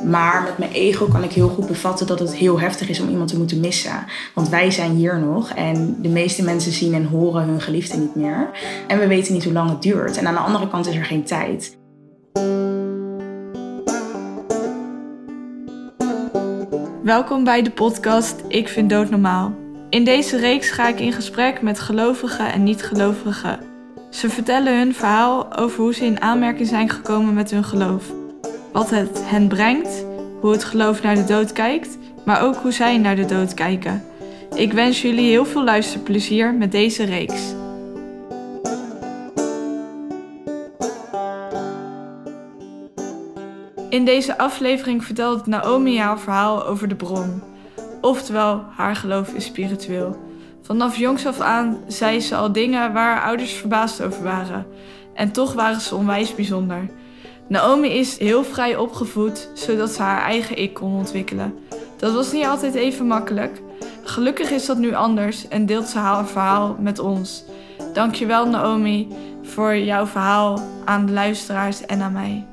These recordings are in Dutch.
Maar met mijn ego kan ik heel goed bevatten dat het heel heftig is om iemand te moeten missen. Want wij zijn hier nog en de meeste mensen zien en horen hun geliefde niet meer. En we weten niet hoe lang het duurt. En aan de andere kant is er geen tijd. Welkom bij de podcast Ik vind dood normaal. In deze reeks ga ik in gesprek met gelovigen en niet-gelovigen. Ze vertellen hun verhaal over hoe ze in aanmerking zijn gekomen met hun geloof. Wat het hen brengt, hoe het geloof naar de dood kijkt, maar ook hoe zij naar de dood kijken. Ik wens jullie heel veel luisterplezier met deze reeks. In deze aflevering vertelt Naomi haar verhaal over de bron. Oftewel, haar geloof is spiritueel. Vanaf jongs af aan zei ze al dingen waar haar ouders verbaasd over waren. En toch waren ze onwijs bijzonder. Naomi is heel vrij opgevoed, zodat ze haar eigen ik kon ontwikkelen. Dat was niet altijd even makkelijk. Gelukkig is dat nu anders en deelt ze haar verhaal met ons. Dankjewel Naomi voor jouw verhaal aan de luisteraars en aan mij.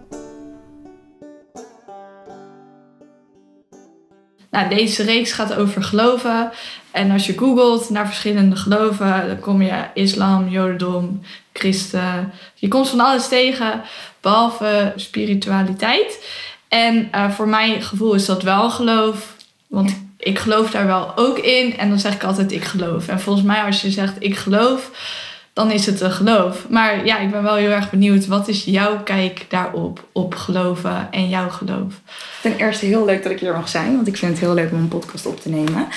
Nou, deze reeks gaat over geloven. En als je googelt naar verschillende geloven, dan kom je islam, jodendom, christen. Je komt van alles tegen, behalve spiritualiteit. En uh, voor mijn gevoel is dat wel geloof. Want ik geloof daar wel ook in. En dan zeg ik altijd ik geloof. En volgens mij als je zegt ik geloof, dan is het een geloof. Maar ja, ik ben wel heel erg benieuwd. Wat is jouw kijk daarop, op geloven en jouw geloof? Ten eerste heel leuk dat ik hier mag zijn, want ik vind het heel leuk om een podcast op te nemen.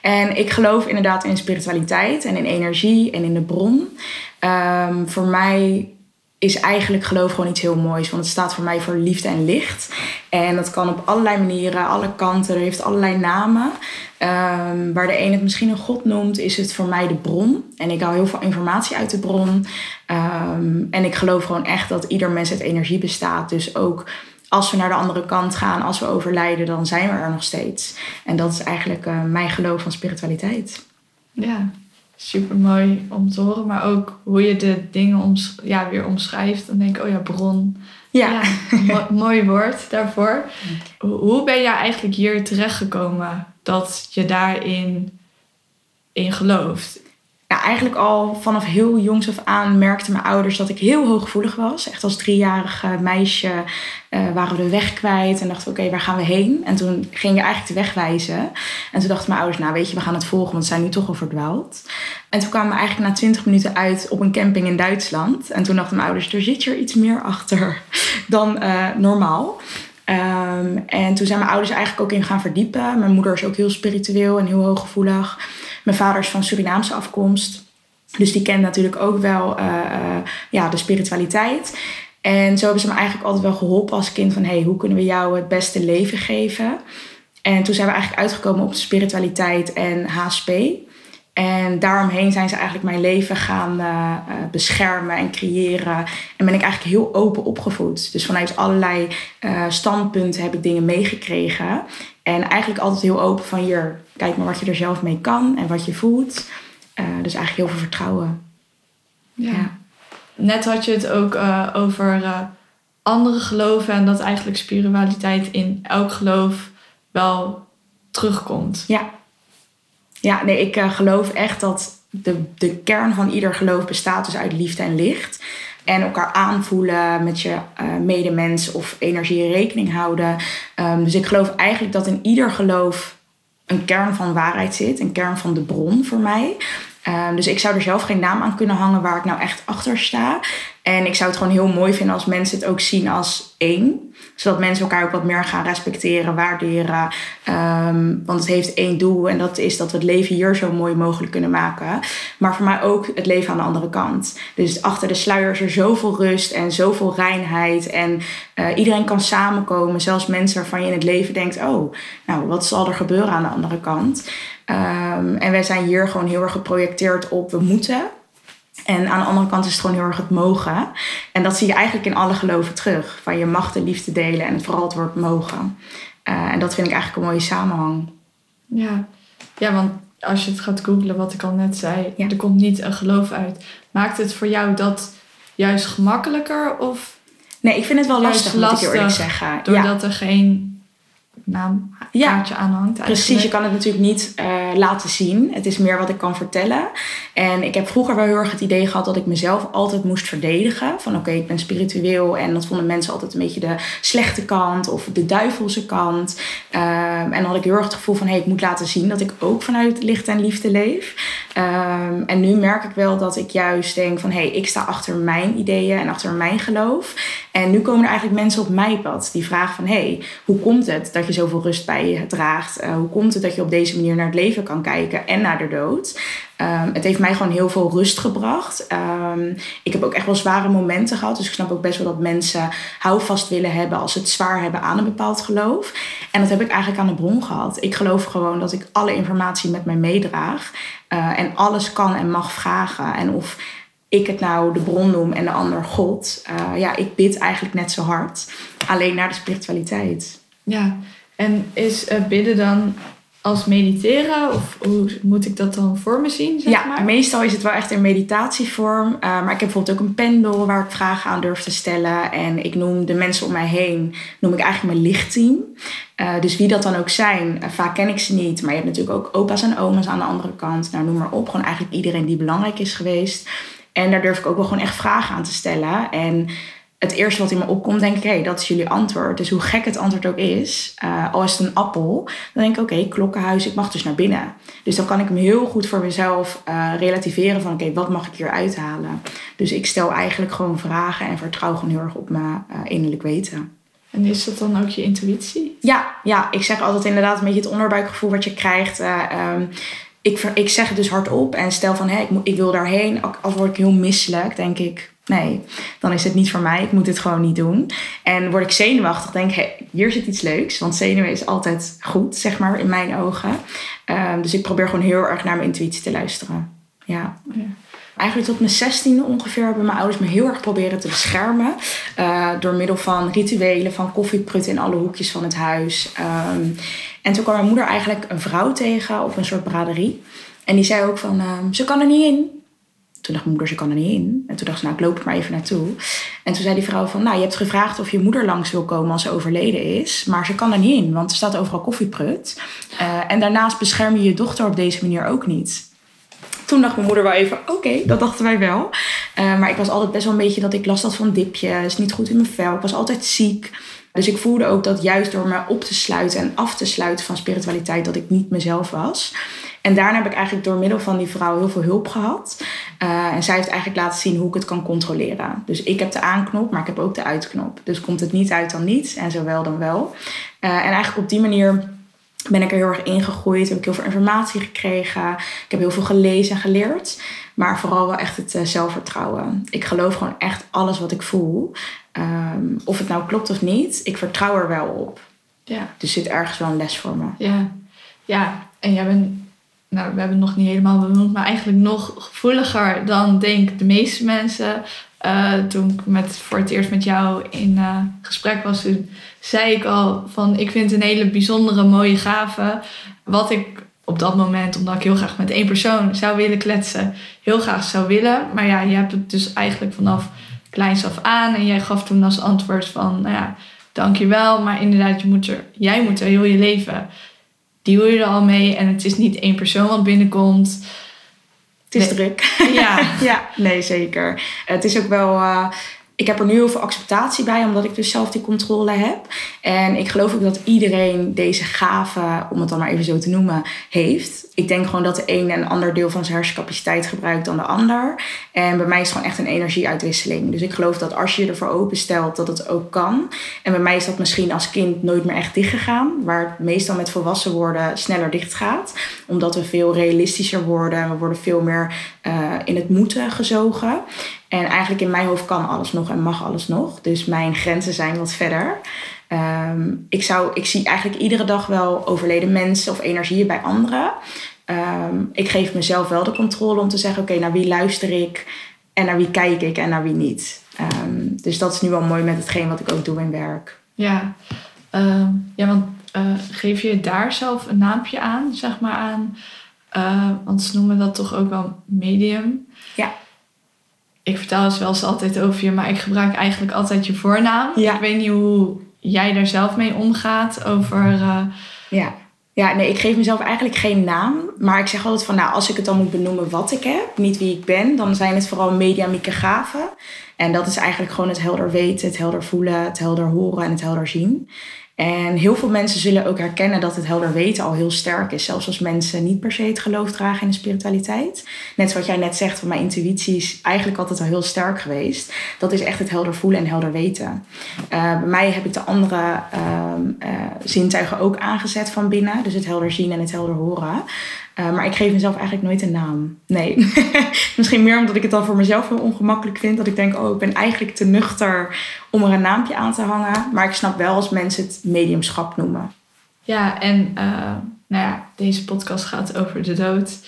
En ik geloof inderdaad in spiritualiteit en in energie en in de bron. Um, voor mij is eigenlijk geloof gewoon iets heel moois. Want het staat voor mij voor liefde en licht. En dat kan op allerlei manieren, alle kanten. Er heeft allerlei namen. Um, waar de een het misschien een god noemt, is het voor mij de bron. En ik haal heel veel informatie uit de bron. Um, en ik geloof gewoon echt dat ieder mens uit energie bestaat. Dus ook als we naar de andere kant gaan, als we overlijden, dan zijn we er nog steeds. En dat is eigenlijk uh, mijn geloof van spiritualiteit. Ja, super mooi om te horen. Maar ook hoe je de dingen oms ja, weer omschrijft. Dan denk ik, oh ja, bron. Ja, ja mooi woord daarvoor. Hoe ben je eigenlijk hier terechtgekomen dat je daarin in gelooft? Ja, eigenlijk al vanaf heel jongs af aan merkten mijn ouders dat ik heel hooggevoelig was. Echt als driejarig meisje uh, waren we de weg kwijt en dachten we, oké, waar gaan we heen? En toen ging je eigenlijk de weg wijzen. En toen dachten mijn ouders, nou weet je, we gaan het volgen, want ze zijn nu toch al verdwaald. En toen kwamen we eigenlijk na twintig minuten uit op een camping in Duitsland. En toen dachten mijn ouders, er zit hier iets meer achter dan uh, normaal. Um, en toen zijn mijn ouders eigenlijk ook in gaan verdiepen. Mijn moeder is ook heel spiritueel en heel hooggevoelig. Mijn vader is van Surinaamse afkomst. Dus die kent natuurlijk ook wel uh, uh, ja, de spiritualiteit. En zo hebben ze me eigenlijk altijd wel geholpen als kind van... hey, hoe kunnen we jou het beste leven geven? En toen zijn we eigenlijk uitgekomen op de spiritualiteit en HSP. En daaromheen zijn ze eigenlijk mijn leven gaan uh, beschermen en creëren. En ben ik eigenlijk heel open opgevoed. Dus vanuit allerlei standpunten heb ik dingen meegekregen. En eigenlijk altijd heel open van hier, kijk maar wat je er zelf mee kan en wat je voelt. dus eigenlijk heel veel vertrouwen. Ja. ja. Net had je het ook over andere geloven en dat eigenlijk spiritualiteit in elk geloof wel terugkomt. Ja. Ja, nee, ik geloof echt dat de, de kern van ieder geloof bestaat dus uit liefde en licht. En elkaar aanvoelen met je uh, medemens of energie rekening houden. Um, dus ik geloof eigenlijk dat in ieder geloof een kern van waarheid zit, een kern van de bron voor mij. Um, dus ik zou er zelf geen naam aan kunnen hangen waar ik nou echt achter sta. En ik zou het gewoon heel mooi vinden als mensen het ook zien als één zodat mensen elkaar ook wat meer gaan respecteren, waarderen. Um, want het heeft één doel en dat is dat we het leven hier zo mooi mogelijk kunnen maken. Maar voor mij ook het leven aan de andere kant. Dus achter de sluier is er zoveel rust en zoveel reinheid. En uh, iedereen kan samenkomen. Zelfs mensen waarvan je in het leven denkt: oh, nou, wat zal er gebeuren aan de andere kant? Um, en wij zijn hier gewoon heel erg geprojecteerd op we moeten. En aan de andere kant is het gewoon heel erg het mogen. En dat zie je eigenlijk in alle geloven terug. Van je mag de liefde delen en vooral het woord mogen. Uh, en dat vind ik eigenlijk een mooie samenhang. Ja. ja, want als je het gaat googlen, wat ik al net zei, ja. er komt niet een geloof uit. Maakt het voor jou dat juist gemakkelijker of? Nee, ik vind het wel lastig, lastig moet ik eerlijk zeggen. Doordat er geen naamkaartje aanhangt. Precies, je kan het natuurlijk niet eh, laten zien. Het is meer wat ik kan vertellen. En ik heb vroeger wel heel erg het idee gehad dat ik mezelf altijd moest verdedigen. Van oké, ik ben spiritueel. En dat vonden mensen altijd een beetje de slechte kant of de duivelse kant. Ehm, en dan had ik heel erg het gevoel van hé, hey, ik moet laten zien dat ik ook vanuit licht en liefde leef. Ehm, en nu merk ik wel dat ik juist denk van hé, hey, ik sta achter mijn ideeën en achter mijn geloof. En nu komen er eigenlijk mensen op mijn pad die vragen van hé, hey, hoe komt het dat je zoveel rust bij je draagt? Eh, hoe komt het dat je op deze manier naar het leven kan kijken en naar de dood? Um, het heeft mij gewoon heel veel rust gebracht. Um, ik heb ook echt wel zware momenten gehad. Dus ik snap ook best wel dat mensen houvast willen hebben als ze het zwaar hebben aan een bepaald geloof. En dat heb ik eigenlijk aan de bron gehad. Ik geloof gewoon dat ik alle informatie met mij meedraag. Uh, en alles kan en mag vragen. En of ik het nou de bron noem en de ander God. Uh, ja, ik bid eigenlijk net zo hard. Alleen naar de spiritualiteit. Ja, en is uh, bidden dan als mediteren? Of hoe moet ik dat dan voor me zien? Zeg ja, maar? meestal is het wel echt in meditatievorm. Uh, maar ik heb bijvoorbeeld ook een pendel waar ik vragen aan durf te stellen. En ik noem de mensen om mij heen, noem ik eigenlijk mijn lichtteam. Uh, dus wie dat dan ook zijn, uh, vaak ken ik ze niet. Maar je hebt natuurlijk ook opa's en oma's aan de andere kant. Nou, noem maar op. Gewoon eigenlijk iedereen die belangrijk is geweest. En daar durf ik ook wel gewoon echt vragen aan te stellen. En het eerste wat in me opkomt, denk ik, hé, hey, dat is jullie antwoord. Dus hoe gek het antwoord ook is, uh, al is het een appel, dan denk ik, oké, okay, klokkenhuis, ik mag dus naar binnen. Dus dan kan ik hem heel goed voor mezelf uh, relativeren van, oké, okay, wat mag ik hier uithalen? Dus ik stel eigenlijk gewoon vragen en vertrouw gewoon heel erg op mijn uh, innerlijk weten. En is dat dan ook je intuïtie? Ja, ja, ik zeg altijd inderdaad een beetje het onderbuikgevoel wat je krijgt. Um, ik, ik zeg het dus hardop en stel van, hé, ik, ik wil daarheen. Als word ik heel misselijk, denk ik, nee, dan is het niet voor mij. Ik moet dit gewoon niet doen. En word ik zenuwachtig, denk ik, hey, hier zit iets leuks. Want zenuwen is altijd goed, zeg maar, in mijn ogen. Um, dus ik probeer gewoon heel erg naar mijn intuïtie te luisteren. Ja. ja. Eigenlijk tot mijn zestiende ongeveer hebben mijn ouders me heel erg proberen te beschermen. Uh, door middel van rituelen, van koffieprut in alle hoekjes van het huis. Um, en toen kwam mijn moeder eigenlijk een vrouw tegen op een soort braderie. En die zei ook van, um, ze kan er niet in. Toen dacht mijn moeder, ze kan er niet in. En toen dacht ze, nou, ik loop er maar even naartoe. En toen zei die vrouw van, nou, je hebt gevraagd of je moeder langs wil komen als ze overleden is. Maar ze kan er niet in, want er staat overal koffieprut. Uh, en daarnaast bescherm je je dochter op deze manier ook niet. Toen dacht mijn moeder wel even, oké, dat dachten wij wel. Uh, maar ik was altijd best wel een beetje dat ik last had van dipjes, niet goed in mijn vel. Ik was altijd ziek. Dus ik voelde ook dat juist door me op te sluiten en af te sluiten van spiritualiteit, dat ik niet mezelf was. En daarna heb ik eigenlijk door middel van die vrouw heel veel hulp gehad. Uh, en zij heeft eigenlijk laten zien hoe ik het kan controleren. Dus ik heb de aanknop, maar ik heb ook de uitknop. Dus komt het niet uit dan niet en zo wel dan wel. Uh, en eigenlijk op die manier ben ik er heel erg ingegroeid. Heb ik heel veel informatie gekregen. Ik heb heel veel gelezen en geleerd. Maar vooral wel echt het uh, zelfvertrouwen. Ik geloof gewoon echt alles wat ik voel. Um, of het nou klopt of niet, ik vertrouw er wel op. Ja. Dus zit ergens wel een les voor me. Ja, ja. en jij bent, nou, we hebben het nog niet helemaal benoemd, maar eigenlijk nog gevoeliger dan denk de meeste mensen. Uh, toen ik met, voor het eerst met jou in uh, gesprek was, zei ik al van ik vind een hele bijzondere, mooie gave. Wat ik op dat moment, omdat ik heel graag met één persoon zou willen kletsen, heel graag zou willen. Maar ja, je hebt het dus eigenlijk vanaf kleins af aan. En jij gaf toen als antwoord van, nou ja, dankjewel. Maar inderdaad, je moet er, jij moet er heel je leven, deal je er al mee. En het is niet één persoon wat binnenkomt. Het is nee. druk. Ja. ja, nee, zeker. Het is ook wel... Uh, ik heb er nu heel veel acceptatie bij, omdat ik dus zelf die controle heb. En ik geloof ook dat iedereen deze gave, om het dan maar even zo te noemen, heeft. Ik denk gewoon dat de een een ander deel van zijn hersencapaciteit gebruikt dan de ander. En bij mij is het gewoon echt een energieuitwisseling. Dus ik geloof dat als je je ervoor openstelt, dat het ook kan. En bij mij is dat misschien als kind nooit meer echt dichtgegaan. Waar het meestal met volwassen worden sneller dicht gaat. Omdat we veel realistischer worden. We worden veel meer uh, in het moeten gezogen. En eigenlijk in mijn hoofd kan alles nog en mag alles nog. Dus mijn grenzen zijn wat verder. Um, ik, zou, ik zie eigenlijk iedere dag wel overleden mensen of energieën bij anderen. Um, ik geef mezelf wel de controle om te zeggen: oké, naar wie luister ik en naar wie kijk ik en naar wie niet. Um, dus dat is nu wel mooi met hetgeen wat ik ook doe in werk. Ja, ja want uh, geef je daar zelf een naampje aan, zeg maar aan? Uh, want ze noemen dat toch ook wel medium. Ja. Ik vertel het wel eens altijd over je, maar ik gebruik eigenlijk altijd je voornaam. Ja. Ik weet niet hoe jij daar zelf mee omgaat over... Uh... Ja. Ja, nee, ik geef mezelf eigenlijk geen naam. Maar ik zeg altijd van, nou, als ik het dan moet benoemen wat ik heb, niet wie ik ben, dan zijn het vooral mediamieke gaven. En dat is eigenlijk gewoon het helder weten, het helder voelen, het helder horen en het helder zien. En heel veel mensen zullen ook herkennen dat het helder weten al heel sterk is. Zelfs als mensen niet per se het geloof dragen in de spiritualiteit. Net zoals jij net zegt, van mijn intuïtie is eigenlijk altijd al heel sterk geweest. Dat is echt het helder voelen en helder weten. Uh, bij mij heb ik de andere uh, zintuigen ook aangezet van binnen. Dus het helder zien en het helder horen. Uh, maar ik geef mezelf eigenlijk nooit een naam. Nee. Misschien meer omdat ik het dan voor mezelf heel ongemakkelijk vind. Dat ik denk, oh, ik ben eigenlijk te nuchter om er een naampje aan te hangen. Maar ik snap wel als mensen het mediumschap noemen. Ja, en uh, nou ja, deze podcast gaat over de dood.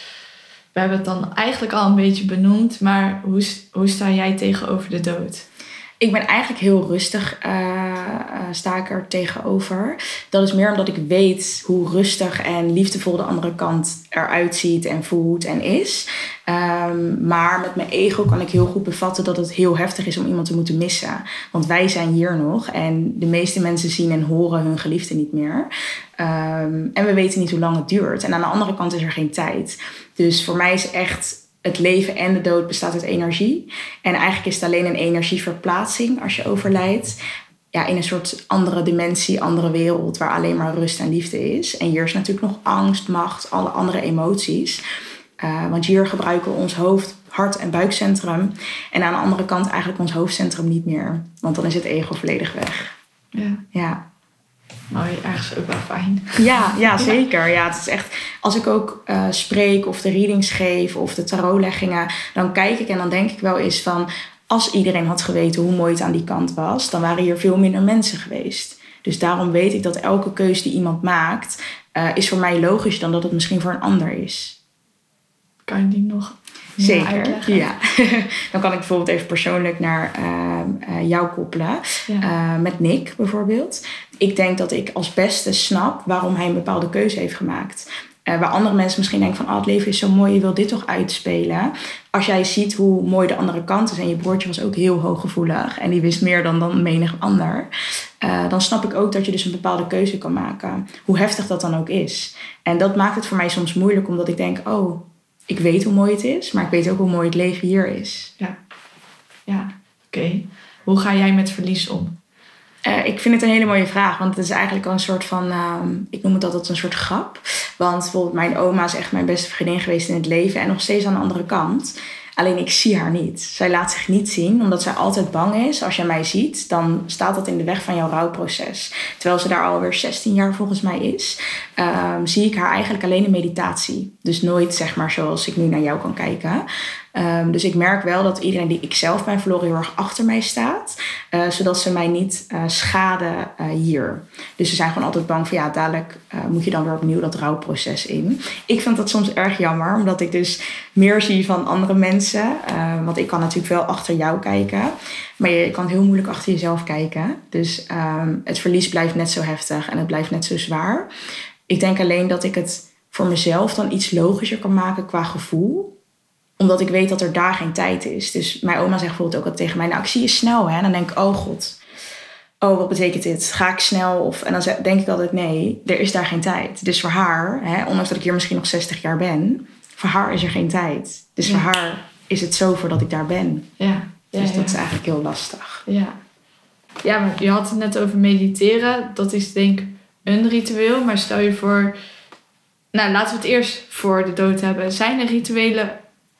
We hebben het dan eigenlijk al een beetje benoemd. Maar hoe, hoe sta jij tegenover de dood? Ik ben eigenlijk heel rustig, uh, sta ik er tegenover. Dat is meer omdat ik weet hoe rustig en liefdevol de andere kant eruit ziet en voelt en is. Um, maar met mijn ego kan ik heel goed bevatten dat het heel heftig is om iemand te moeten missen. Want wij zijn hier nog en de meeste mensen zien en horen hun geliefde niet meer. Um, en we weten niet hoe lang het duurt. En aan de andere kant is er geen tijd. Dus voor mij is echt het leven en de dood bestaat uit energie. En eigenlijk is het alleen een energieverplaatsing als je overlijdt. Ja, in een soort andere dimensie, andere wereld waar alleen maar rust en liefde is. En hier is natuurlijk nog angst, macht, alle andere emoties. Uh, want hier gebruiken we ons hoofd, hart en buikcentrum. En aan de andere kant eigenlijk ons hoofdcentrum niet meer. Want dan is het ego volledig weg. Ja. ja. Mooi, ergens ook wel fijn. Ja, ja zeker. Ja, het is echt, als ik ook uh, spreek of de readings geef of de tarotleggingen, dan kijk ik en dan denk ik wel eens van, als iedereen had geweten hoe mooi het aan die kant was, dan waren hier veel minder mensen geweest. Dus daarom weet ik dat elke keuze die iemand maakt, uh, is voor mij logisch dan dat het misschien voor een ander is. Kan je die nog Zeker, ja. dan kan ik bijvoorbeeld even persoonlijk naar uh, uh, jou koppelen. Ja. Uh, met Nick bijvoorbeeld. Ik denk dat ik als beste snap waarom hij een bepaalde keuze heeft gemaakt. waar andere mensen misschien denken van... Oh, het leven is zo mooi, je wil dit toch uitspelen. Als jij ziet hoe mooi de andere kant is... en je broertje was ook heel hooggevoelig... en die wist meer dan, dan menig ander... dan snap ik ook dat je dus een bepaalde keuze kan maken. Hoe heftig dat dan ook is. En dat maakt het voor mij soms moeilijk... omdat ik denk, oh ik weet hoe mooi het is, maar ik weet ook hoe mooi het leven hier is. Ja, ja. oké. Hoe ga jij met verlies om? Uh, ik vind het een hele mooie vraag, want het is eigenlijk al een soort van, uh, ik noem het altijd een soort grap. Want bijvoorbeeld mijn oma is echt mijn beste vriendin geweest in het leven en nog steeds aan de andere kant. Alleen ik zie haar niet. Zij laat zich niet zien, omdat zij altijd bang is. Als je mij ziet, dan staat dat in de weg van jouw rouwproces. Terwijl ze daar alweer 16 jaar volgens mij is, um, zie ik haar eigenlijk alleen in meditatie. Dus nooit zeg maar zoals ik nu naar jou kan kijken. Um, dus ik merk wel dat iedereen die ik zelf ben verloren heel erg achter mij staat. Uh, zodat ze mij niet uh, schaden uh, hier. Dus ze zijn gewoon altijd bang van ja, dadelijk moet je dan weer opnieuw dat rouwproces in. Ik vind dat soms erg jammer, omdat ik dus meer zie van andere mensen. want ik kan natuurlijk wel achter jou kijken. Maar je kan heel moeilijk achter jezelf kijken. Dus um, het verlies blijft net zo heftig en het blijft net zo zwaar. Ik denk alleen dat ik het voor mezelf dan iets logischer kan maken qua gevoel omdat ik weet dat er daar geen tijd is. Dus mijn oma zegt bijvoorbeeld ook altijd tegen mij: Nou, ik zie je snel. Hè? En dan denk ik: Oh god. Oh, wat betekent dit? Ga ik snel? Of, en dan denk ik altijd: Nee, er is daar geen tijd. Dus voor haar, hè, ondanks dat ik hier misschien nog 60 jaar ben, voor haar is er geen tijd. Dus voor haar is het zo voordat ik daar ben. Ja. ja dus dat is eigenlijk heel lastig. Ja. Ja, maar je had het net over mediteren. Dat is denk ik een ritueel. Maar stel je voor, nou laten we het eerst voor de dood hebben. Zijn er rituelen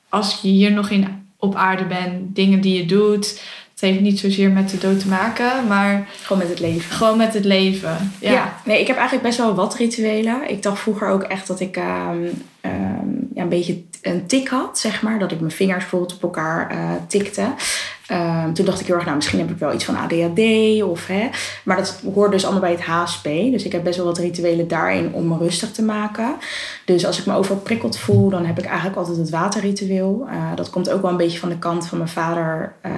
als je hier nog in, op aarde bent, dingen die je doet. Het heeft niet zozeer met de dood te maken, maar... Gewoon met het leven. Gewoon met het leven, ja. nee, ik heb eigenlijk best wel wat rituelen. Ik dacht vroeger ook echt dat ik um, ja, een beetje een tik had, zeg maar. Dat ik mijn vingers bijvoorbeeld op elkaar uh, tikte. Um, toen dacht ik heel erg, nou misschien heb ik wel iets van ADHD of hè. Maar dat hoort dus allemaal bij het HSP. Dus ik heb best wel wat rituelen daarin om me rustig te maken. Dus als ik me overprikkeld voel, dan heb ik eigenlijk altijd het waterritueel. Uh, dat komt ook wel een beetje van de kant van mijn vader, uh,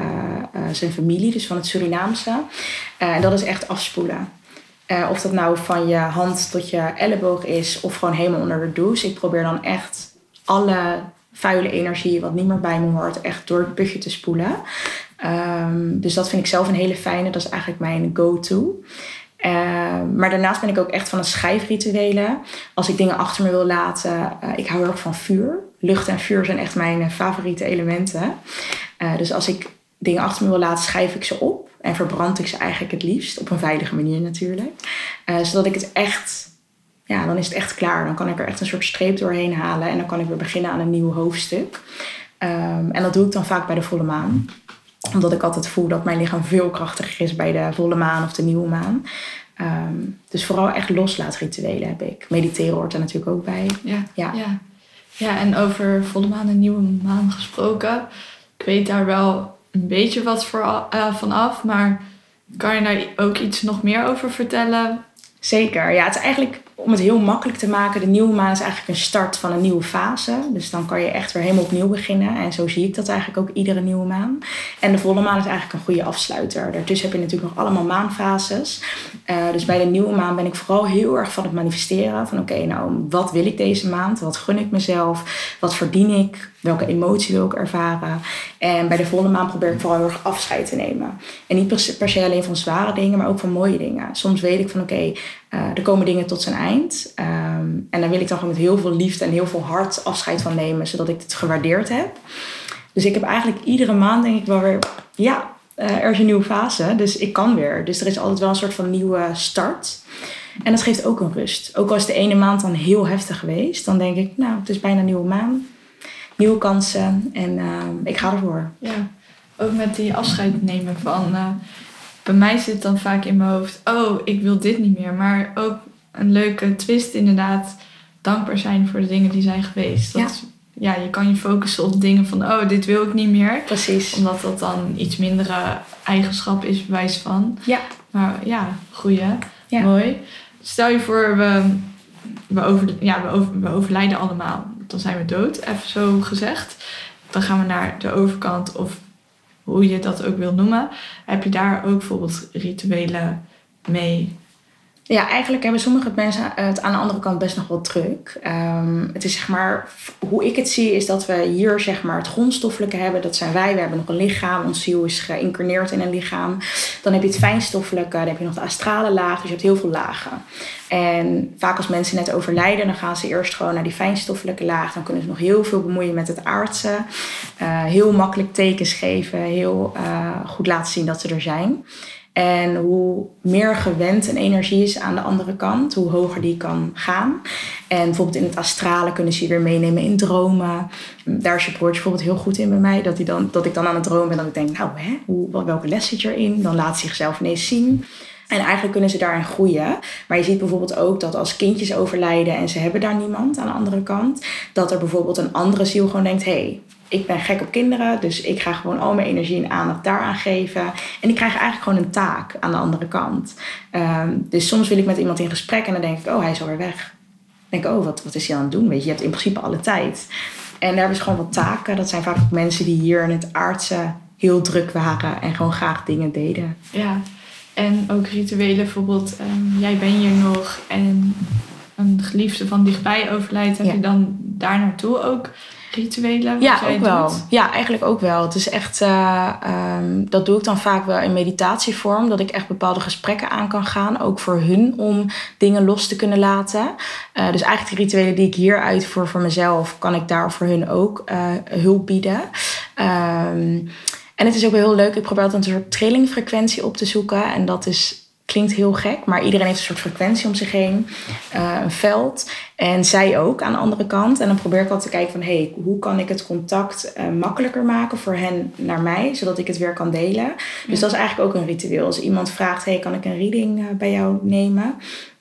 zijn familie, dus van het Surinaamse. en dat is echt afspoelen. of dat nou van je hand tot je elleboog is of gewoon helemaal onder de douche. Ik probeer dan echt alle vuile energie, wat niet meer bij me hoort, echt door het putje te spoelen. Um, dus dat vind ik zelf een hele fijne. Dat is eigenlijk mijn go-to. maar daarnaast ben ik ook echt van een schijfrituelen. Als ik dingen achter me wil laten, ik hou heel erg van vuur. Lucht en vuur zijn echt mijn favoriete elementen. dus als ik dingen achter me wil laten, schrijf ik ze op. En verbrand ik ze eigenlijk het liefst. Op een veilige manier natuurlijk. zodat ik het echt ja, dan is het echt klaar. Dan kan ik er echt een soort streep doorheen halen en dan kan ik weer beginnen aan een nieuw hoofdstuk. Ehm, en dat doe ik dan vaak bij de volle maan. Omdat ik altijd voel dat mijn lichaam veel krachtiger is bij de volle maan of de nieuwe maan. Ehm, dus vooral echt loslaatrituelen heb ik. Mediteren hoort er natuurlijk ook bij. Ja, ja. ja. ja en over volle maan en nieuwe maan gesproken. Ik weet daar wel een beetje wat voor, uh, van af. Maar kan je daar ook iets nog meer over vertellen? Zeker. Ja, het is eigenlijk om het heel makkelijk te maken, de nieuwe maan is eigenlijk een start van een nieuwe fase. Dus dan kan je echt weer helemaal opnieuw beginnen. En zo zie ik dat eigenlijk ook iedere nieuwe maan. En de volle maan is eigenlijk een goede afsluiter. Daartussen heb je natuurlijk nog allemaal maanfases. Uh, dus bij de nieuwe maan ben ik vooral heel erg van het manifesteren. Van oké, nou, wat wil ik deze maand? Wat gun ik mezelf? Wat verdien ik? Welke emotie wil ik ervaren? En bij de volle maan probeer ik vooral heel erg afscheid te nemen. En niet per se alleen van zware dingen, maar ook van mooie dingen. Soms weet ik van oké, uh, er komen dingen tot zijn eind. Ehm, en daar wil ik dan gewoon met heel veel liefde en heel veel hart afscheid van nemen, zodat ik het gewaardeerd heb. Dus ik heb eigenlijk iedere maand denk ik wel weer, ja, uh, er is een nieuwe fase, dus ik kan weer. Dus er is altijd wel een soort van nieuwe start. En dat geeft ook een rust. Ook al is de ene maand dan heel heftig geweest, dan denk ik, nou, het is bijna een nieuwe maand nieuwe kansen en ehm, ik ga ervoor. Ja, ook met die afscheid nemen van. Uh, bij mij zit dan vaak in mijn hoofd, oh, ik wil dit niet meer. Maar ook een leuke twist, inderdaad, dankbaar zijn voor de dingen die zijn geweest. Dat, ja. Ja, je kan je focussen op dingen van, oh, dit wil ik niet meer. Precies. Omdat dat dan iets mindere eigenschap is, bewijs van. Ja. Maar ja, goeie. Ja. Mooi. Stel je voor, we, we, over, ja, we, over, we overlijden allemaal dan zijn we dood, even zo gezegd. Dan gaan we naar de overkant of hoe je dat ook wil noemen. Heb je daar ook bijvoorbeeld rituelen mee? Ja, eigenlijk hebben sommige mensen het aan de andere kant best nog wel druk. Um, het is zeg maar, hoe ik het zie, is dat we hier zeg maar het grondstoffelijke hebben. Dat zijn wij. We hebben nog een lichaam. Ons ziel is geïncarneerd in een lichaam. Dan heb je het fijnstoffelijke. Dan heb je nog de astrale laag. Dus je hebt heel veel lagen. En vaak als mensen net overlijden, dan gaan ze eerst gewoon naar die fijnstoffelijke laag. Dan kunnen ze nog heel veel bemoeien met het aardse. Uh, heel makkelijk tekens geven. Heel uh, goed laten zien dat ze er zijn. En hoe meer gewend een energie is aan de andere kant, hoe hoger die kan gaan. En bijvoorbeeld in het astrale kunnen ze je weer meenemen in dromen. Daar is je bijvoorbeeld heel goed in bij mij. Dat, hij dan, dat ik dan aan het dromen ben. Dat ik denk, nou, hè, hoe, welke les zit erin? Dan laat ze zichzelf ineens zien. En eigenlijk kunnen ze daarin groeien. Maar je ziet bijvoorbeeld ook dat als kindjes overlijden en ze hebben daar niemand aan de andere kant, dat er bijvoorbeeld een andere ziel gewoon denkt: hé, hey, ik ben gek op kinderen, dus ik ga gewoon al mijn energie en aandacht daaraan geven. En ik krijg eigenlijk gewoon een taak aan de andere kant. Um, dus soms wil ik met iemand in gesprek en dan denk ik: oh, hij is alweer weg. Dan denk ik: oh, wat, wat is hij aan het doen? Weet je, je hebt in principe alle tijd. En daar hebben ze gewoon wat taken. Dat zijn vaak ook mensen die hier in het aardse heel druk waren en gewoon graag dingen deden. Ja, en ook rituelen, bijvoorbeeld, um, jij bent hier nog en een geliefde van dichtbij overlijdt, heb je dan daar naartoe ook rituelen? Ja, ook wel. Ja, eigenlijk ook wel. Het is echt, uh, um, dat doe ik dan vaak wel in meditatievorm, dat ik echt bepaalde gesprekken aan kan gaan, ook voor hun, om dingen los te kunnen laten. Uh, dus eigenlijk de rituelen die ik hier uitvoer voor mezelf, kan ik daar voor hun ook uh, hulp bieden. Um, en het is ook wel heel leuk. Ik probeer altijd een soort trillingfrequentie op te zoeken. En dat is, klinkt heel gek, maar iedereen heeft een soort frequentie om zich heen. Uh, een veld. En zij ook aan de andere kant. En dan probeer ik altijd te kijken van... hey, hoe kan ik het contact uh, makkelijker maken voor hen naar mij... zodat ik het weer kan delen. Dus dat is eigenlijk ook een ritueel. Als iemand vraagt... hey, kan ik een reading uh, bij jou nemen?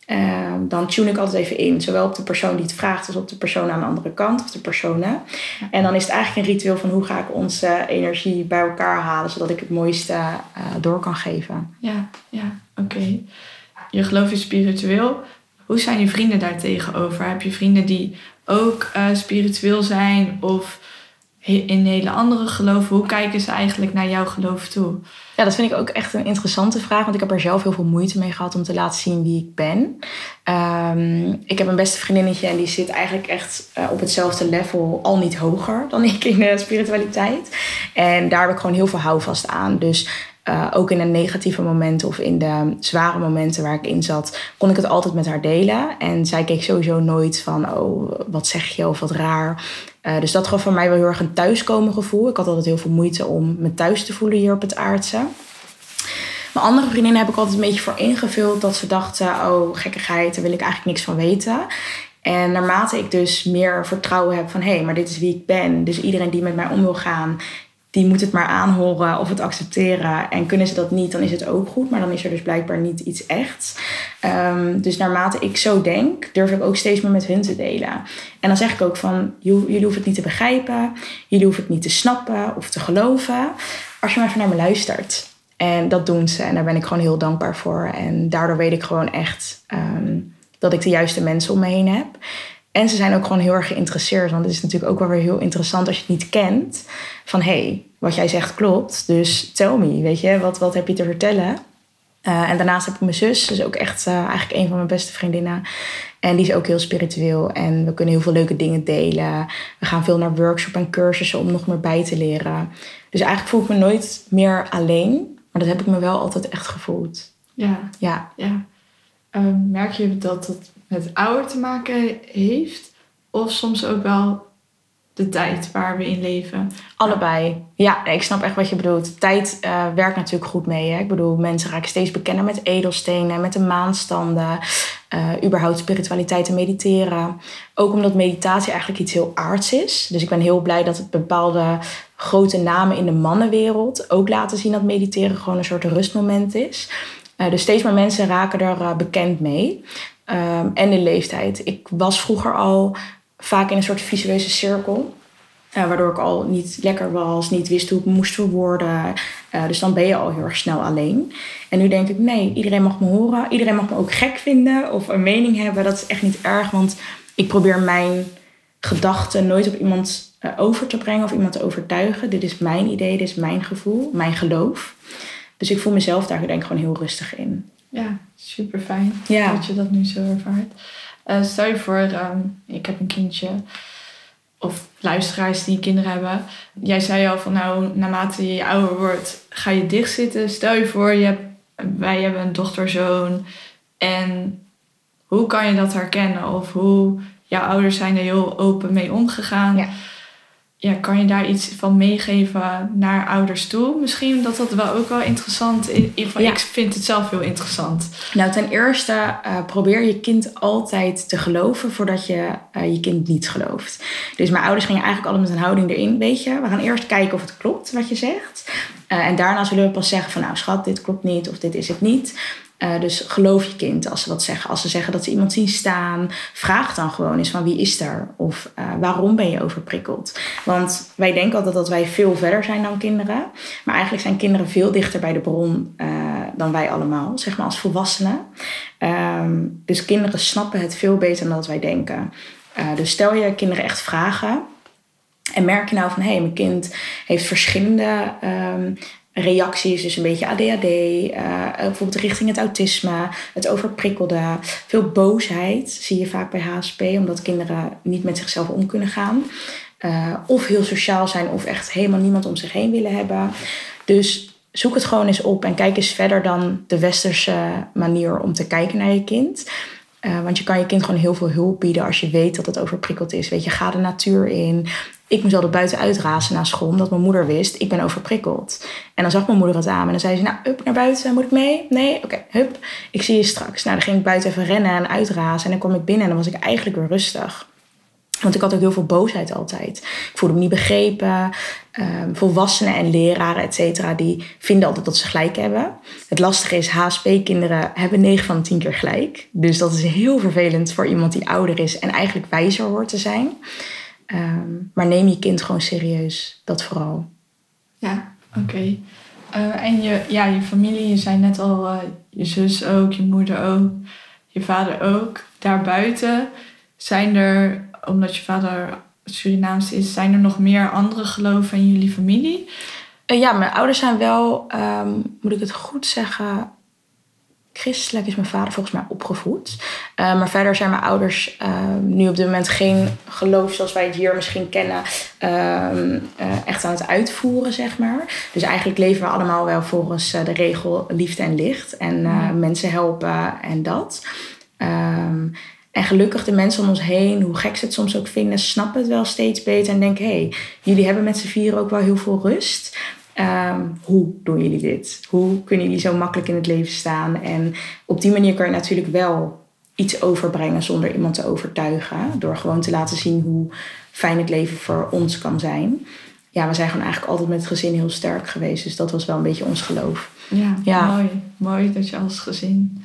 Ehm, dan tune ik altijd even in. Zowel op de persoon die het vraagt als op de persoon aan de andere kant of de personen. En dan is het eigenlijk een ritueel van hoe ga ik onze energie bij elkaar halen zodat ik het mooiste uh, door kan geven. Ja, ja, oké. Je geloof is spiritueel. Hoe zijn je vrienden daar tegenover? Heb je vrienden die ook uh, spiritueel zijn of in hele andere geloven? Hoe kijken ze eigenlijk naar jouw geloof toe? Ja, dat vind ik ook echt een interessante vraag. Want ik heb er zelf heel veel moeite mee gehad om te laten zien wie ik ben. Um, ik heb een beste vriendinnetje en die zit eigenlijk echt uh, op hetzelfde level, al niet hoger dan ik in de spiritualiteit. En daar heb ik gewoon heel veel houvast aan. Dus Uh, ook in de negatieve momenten of in de zware momenten waar ik in zat, kon ik het altijd met haar delen. En zij keek sowieso nooit van, oh, wat zeg je of wat raar. Uh, dus dat gaf voor mij wel heel erg een thuiskomen gevoel. Ik had altijd heel veel moeite om me thuis te voelen hier op het aardse. Mijn andere vriendinnen heb ik altijd een beetje voor ingevuld dat ze dachten: oh, gekkigheid, daar wil ik eigenlijk niks van weten. En naarmate ik dus meer vertrouwen heb van hé, hey, maar dit is wie ik ben. Dus iedereen die met mij om wil gaan, die moet het maar aanhoren of het accepteren. En kunnen ze dat niet, dan is het ook goed. Maar dan is er dus blijkbaar niet iets echt. Um, dus naarmate ik zo denk, durf ik ook steeds meer met hun te delen. En dan zeg ik ook van, jullie hoeven het niet te begrijpen. Jullie hoeven het niet te snappen of te geloven. Als je maar even naar me luistert. En dat doen ze. En daar ben ik gewoon heel dankbaar voor. En daardoor weet ik gewoon echt um, dat ik de juiste mensen om me heen heb. En ze zijn ook gewoon heel erg geïnteresseerd. Want het is natuurlijk ook wel weer heel interessant als je het niet kent. Van hé, hey, wat jij zegt klopt. Dus tell me, weet je, wat, wat heb je te vertellen? Uh, en daarnaast heb ik mijn zus, dus ook echt uh, eigenlijk een van mijn beste vriendinnen. En die is ook heel spiritueel. En we kunnen heel veel leuke dingen delen. We gaan veel naar workshops en cursussen om nog meer bij te leren. Dus eigenlijk voel ik me nooit meer alleen. Maar dat heb ik me wel altijd echt gevoeld. Ja. Ja. ja. Um, merk je dat het met ouder te maken heeft? Of soms ook wel de tijd waar we in leven? Allebei. Ja, ik snap echt wat je bedoelt. Tijd uh, werkt natuurlijk goed mee. Hè? Ik bedoel, mensen raken steeds bekender met edelstenen, met de maanstanden. Uh, überhaupt spiritualiteit en mediteren. Ook omdat meditatie eigenlijk iets heel aards is. Dus ik ben heel blij dat het bepaalde grote namen in de mannenwereld ook laten zien dat mediteren gewoon een soort rustmoment is. Uh, dus steeds meer mensen raken er bekend mee. Um, en de leeftijd. Ik was vroeger al vaak in een soort visueuze cirkel. Uh, waardoor ik al niet lekker was, niet wist hoe ik moest verwoorden. dus dan ben je al heel erg snel alleen. En nu denk ik, nee, iedereen mag me horen. Iedereen mag me ook gek vinden of een mening hebben. Dat is echt niet erg, want ik probeer mijn gedachten nooit op iemand over te brengen of iemand te overtuigen. Dit is mijn idee, dit is mijn gevoel, mijn geloof. Dus ik voel mezelf daar denk ik gewoon heel rustig in. Ja, super fijn ja. dat je dat nu zo ervaart. Uh, stel je voor, um, ik heb een kindje of luisteraars die kinderen hebben. Jij zei al van nou, naarmate je ouder wordt, ga je dicht zitten. Stel je voor, je hebt, wij hebben een dochterzoon. En hoe kan je dat herkennen? Of hoe jouw ouders zijn er heel open mee omgegaan. Ja ja, kan je daar iets van meegeven naar ouders toe? Misschien dat dat wel ook wel interessant is. Ja. Ik vind het zelf heel interessant. Nou, ten eerste uh, probeer je kind altijd te geloven voordat je uh, je kind niet gelooft. Dus mijn ouders gingen eigenlijk allemaal met een houding erin. Weet je, we gaan eerst kijken of het klopt wat je zegt. Uh, en daarna zullen we pas zeggen van nou schat, dit klopt niet of dit is het niet. Uh, dus geloof je kind als ze wat zeggen. Als ze zeggen dat ze iemand zien staan, vraag dan gewoon eens van wie is er? Of uh, waarom ben je overprikkeld? Want wij denken altijd dat wij veel verder zijn dan kinderen. Maar eigenlijk zijn kinderen veel dichter bij de bron uh, dan wij allemaal, zeg maar als volwassenen. Um, dus kinderen snappen het veel beter dan dat wij denken. dus stel je kinderen echt vragen. En merk je nou van hé, hey, mijn kind heeft verschillende um, reacties, dus een beetje ADHD, uh, bijvoorbeeld richting het autisme, het overprikkelde, veel boosheid zie je vaak bij HSP, omdat kinderen niet met zichzelf om kunnen gaan. Uh, of heel sociaal zijn of echt helemaal niemand om zich heen willen hebben. Dus zoek het gewoon eens op en kijk eens verder dan de westerse manier om te kijken naar je kind. Uh, want je kan je kind gewoon heel veel hulp bieden als je weet dat het overprikkeld is. Weet je, ga de natuur in. Ik moest altijd buiten uitrazen na school, omdat mijn moeder wist, ik ben overprikkeld. En dan zag mijn moeder het aan en dan zei ze, nou, up naar buiten, moet ik mee? Nee? Oké, hup, ik zie je straks. Nou, dan ging ik buiten even rennen en uitrazen en dan kwam ik binnen en dan was ik eigenlijk weer rustig. Want ik had ook heel veel boosheid altijd. Ik voelde me niet begrepen. Um, volwassenen en leraren, et cetera, die vinden altijd dat ze gelijk hebben. Het lastige is, HSP-kinderen hebben 9 van de 10 keer gelijk. Dus dat is heel vervelend voor iemand die ouder is en eigenlijk wijzer hoort te zijn. Um, maar neem je kind gewoon serieus, dat vooral. Ja, oké. Okay. Uh, en je, ja, je familie, je zei net al, uh, je zus ook, je moeder ook, je vader ook. Daarbuiten zijn er, omdat je vader Surinaams is, zijn er nog meer andere geloven in jullie familie? Uh, ja, mijn ouders zijn wel, um, moet ik het goed zeggen, christelijk is mijn vader volgens mij opgevoed. Uh, maar verder zijn mijn ouders uh, nu op dit moment geen geloof zoals wij het hier misschien kennen, uh, echt aan het uitvoeren, zeg maar. Dus eigenlijk leven we allemaal wel volgens de regel liefde en licht en mm. mensen helpen en dat. Ehm, en gelukkig de mensen om ons heen, hoe gek ze het soms ook vinden, snappen het wel steeds beter en denken: hé, hey, jullie hebben met z'n vieren ook wel heel veel rust. Um, hoe doen jullie dit? Hoe kunnen jullie zo makkelijk in het leven staan? En op die manier kan je natuurlijk wel iets overbrengen zonder iemand te overtuigen. Door gewoon te laten zien hoe fijn het leven voor ons kan zijn. Ja, we zijn gewoon eigenlijk altijd met het gezin heel sterk geweest. Dus dat was wel een beetje ons geloof. Ja, ja. mooi. Mooi dat je als gezin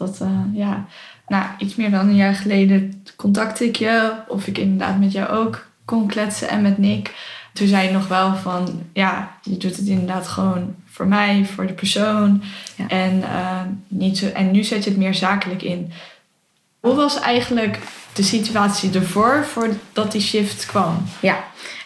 dat, uh, ja. Nou, iets meer dan een jaar geleden contacte ik je. Of ik inderdaad met jou ook kon kletsen en met Nick toen zei je nog wel van, ja, je doet het inderdaad gewoon voor mij, voor de persoon. En, uh, niet zo, en nu zet je het meer zakelijk in. Hoe was eigenlijk de situatie ervoor, voordat die shift kwam? Ja,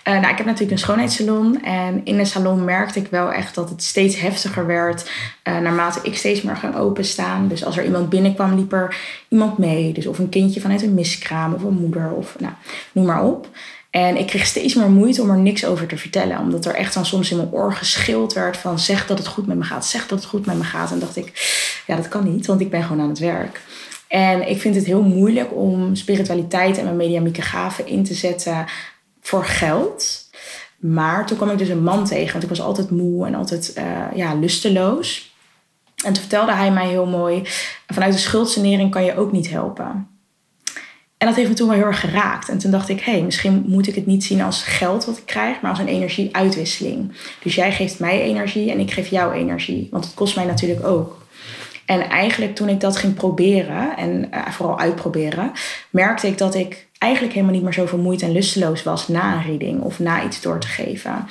uh, nou, ik heb natuurlijk een schoonheidssalon. En in de salon merkte ik wel echt dat het steeds heftiger werd. Uh, naarmate ik steeds meer ging openstaan. Dus als er iemand binnenkwam, liep er iemand mee. Dus of een kindje vanuit een miskraam of een moeder of nou, noem maar op. En ik kreeg steeds meer moeite om er niks over te vertellen. Omdat er echt dan soms in mijn oor geschild werd van zeg dat het goed met me gaat, zeg dat het goed met me gaat. En dacht ik, ja dat kan niet, want ik ben gewoon aan het werk. En ik vind het heel moeilijk om spiritualiteit en mijn mediamieke gaven in te zetten voor geld. Maar toen kwam ik dus een man tegen, want ik was altijd moe en altijd uh, ja, lusteloos. En toen vertelde hij mij heel mooi, vanuit de schuldsanering kan je ook niet helpen. En dat heeft me toen wel heel erg geraakt. En toen dacht ik, hé, hey, misschien moet ik het niet zien als geld wat ik krijg, maar als een energieuitwisseling. Dus jij geeft mij energie en ik geef jou energie. Want het kost mij natuurlijk ook. En eigenlijk toen ik dat ging proberen en uh, vooral uitproberen, merkte ik dat ik eigenlijk helemaal niet meer zo vermoeid en lusteloos was na een reading of na iets door te geven.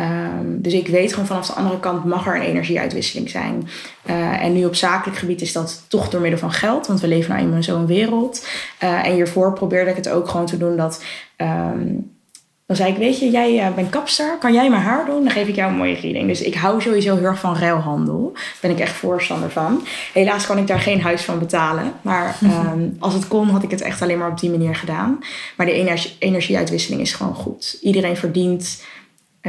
Um, dus ik weet gewoon vanaf de andere kant mag er een energieuitwisseling zijn. Uh, en nu op zakelijk gebied is dat toch door middel van geld, want we leven nou eenmaal in zo'n wereld. Uh, en hiervoor probeerde ik het ook gewoon te doen dat. Um, dan zei ik, weet je, jij uh, bent kapster, kan jij mijn haar doen? Dan geef ik jou een mooie reading. Dus ik hou sowieso heel erg van ruilhandel. Daar ben ik echt voorstander van. Helaas kan ik daar geen huis van betalen. Maar um, als het kon, had ik het echt alleen maar op die manier gedaan. Maar de energie, energieuitwisseling is gewoon goed. Iedereen verdient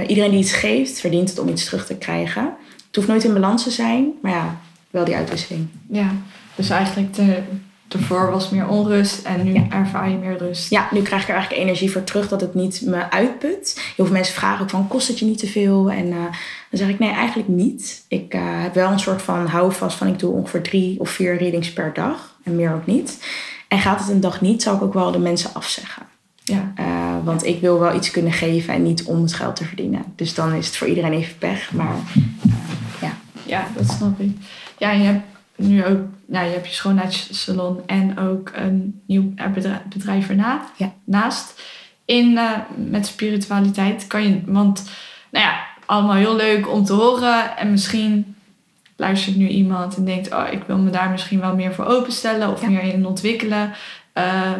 iedereen die iets geeft, verdient het om iets terug te krijgen. Het hoeft nooit in balans te zijn, maar ja, wel die uitwisseling. Ja, dus eigenlijk de, ervoor was meer onrust en nu ervaar je meer rust. Ja, nu krijg ik er eigenlijk energie voor terug dat het niet me uitput. Heel veel mensen vragen ook van, kost het je niet te veel? En uh, dan zeg ik, nee, eigenlijk niet. Ik uh, heb wel een soort van houvast van, ik doe ongeveer drie of vier readings per dag. En meer ook niet. En gaat het een dag niet, zal ik ook wel de mensen afzeggen. Ja. Uh, want ik wil wel iets kunnen geven en niet om het geld te verdienen. Dus dan is het voor iedereen even pech. Maar uh, ja. Ja, dat snap ik. Ja, je hebt nu ook nou, je hebt je schoonheidssalon en ook een nieuw bedrijf erna, ja. naast. In, uh, met spiritualiteit kan je, want nou ja, allemaal heel leuk om te horen. En misschien luistert nu iemand en denkt, oh, ik wil me daar misschien wel meer voor openstellen of meer in ontwikkelen. Uh,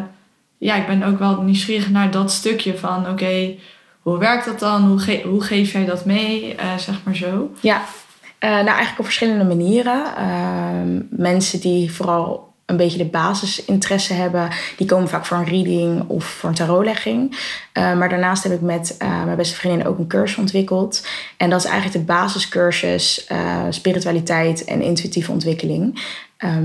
ja, ik ben ook wel nieuwsgierig naar dat stukje van oké, hoe werkt dat dan? Hoe, hoe geef jij dat mee? Uh, zeg maar zo. Ja, uh, nou eigenlijk op verschillende manieren. Uh, mensen die vooral een beetje de basisinteresse hebben, die komen vaak voor een reading of voor een tarotlegging. Uh, maar daarnaast heb ik met mijn beste vriendin ook een cursus ontwikkeld. En dat is eigenlijk de basiscursus spiritualiteit en intuïtieve ontwikkeling.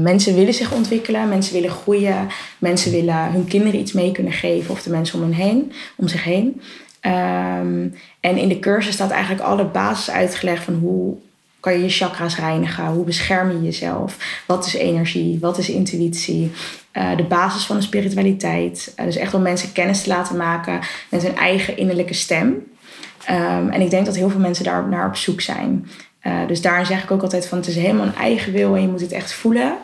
Mensen willen zich ontwikkelen, mensen willen groeien, mensen willen hun kinderen iets mee kunnen geven of de mensen om, hen heen, om zich heen. Um, en in de cursus staat eigenlijk alle basis uitgelegd van hoe kan je je chakra's reinigen, hoe bescherm je jezelf, wat is energie, wat is intuïtie, uh, de basis van de spiritualiteit. Uh, dus echt om mensen kennis te laten maken met hun eigen innerlijke stem. Um, en ik denk dat heel veel mensen daar naar op zoek zijn. Uh, dus daarin zeg ik ook altijd van het is helemaal een eigen wil en je moet het echt voelen.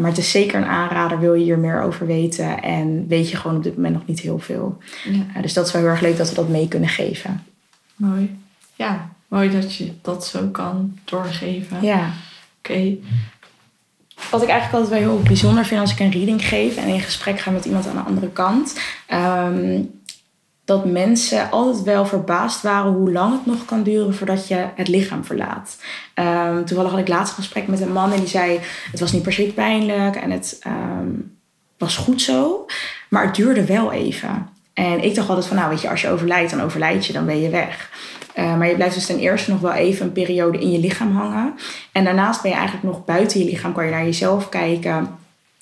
Maar het is zeker een aanrader, wil je hier meer over weten en weet je gewoon op dit moment nog niet heel veel. Ja. Dus dat is wel heel erg leuk dat we dat mee kunnen geven. Mooi. Ja, mooi dat je dat zo kan doorgeven. Ja. Oké. Wat ik eigenlijk altijd wel heel bijzonder vind als ik een reading geef en in gesprek ga met iemand aan de andere kant. Um, dat mensen altijd wel verbaasd waren hoe lang het nog kan duren voordat je het lichaam verlaat. Um, toevallig had ik laatst een gesprek met een man en die zei: Het was niet per se pijnlijk en het ehm, was goed zo, maar het duurde wel even. En ik dacht altijd van, nou weet je, als je overlijdt, dan overlijd je, dan ben je weg. Uh, maar je blijft dus ten eerste nog wel even een periode in je lichaam hangen. En daarnaast ben je eigenlijk nog buiten je lichaam, kan je naar jezelf kijken,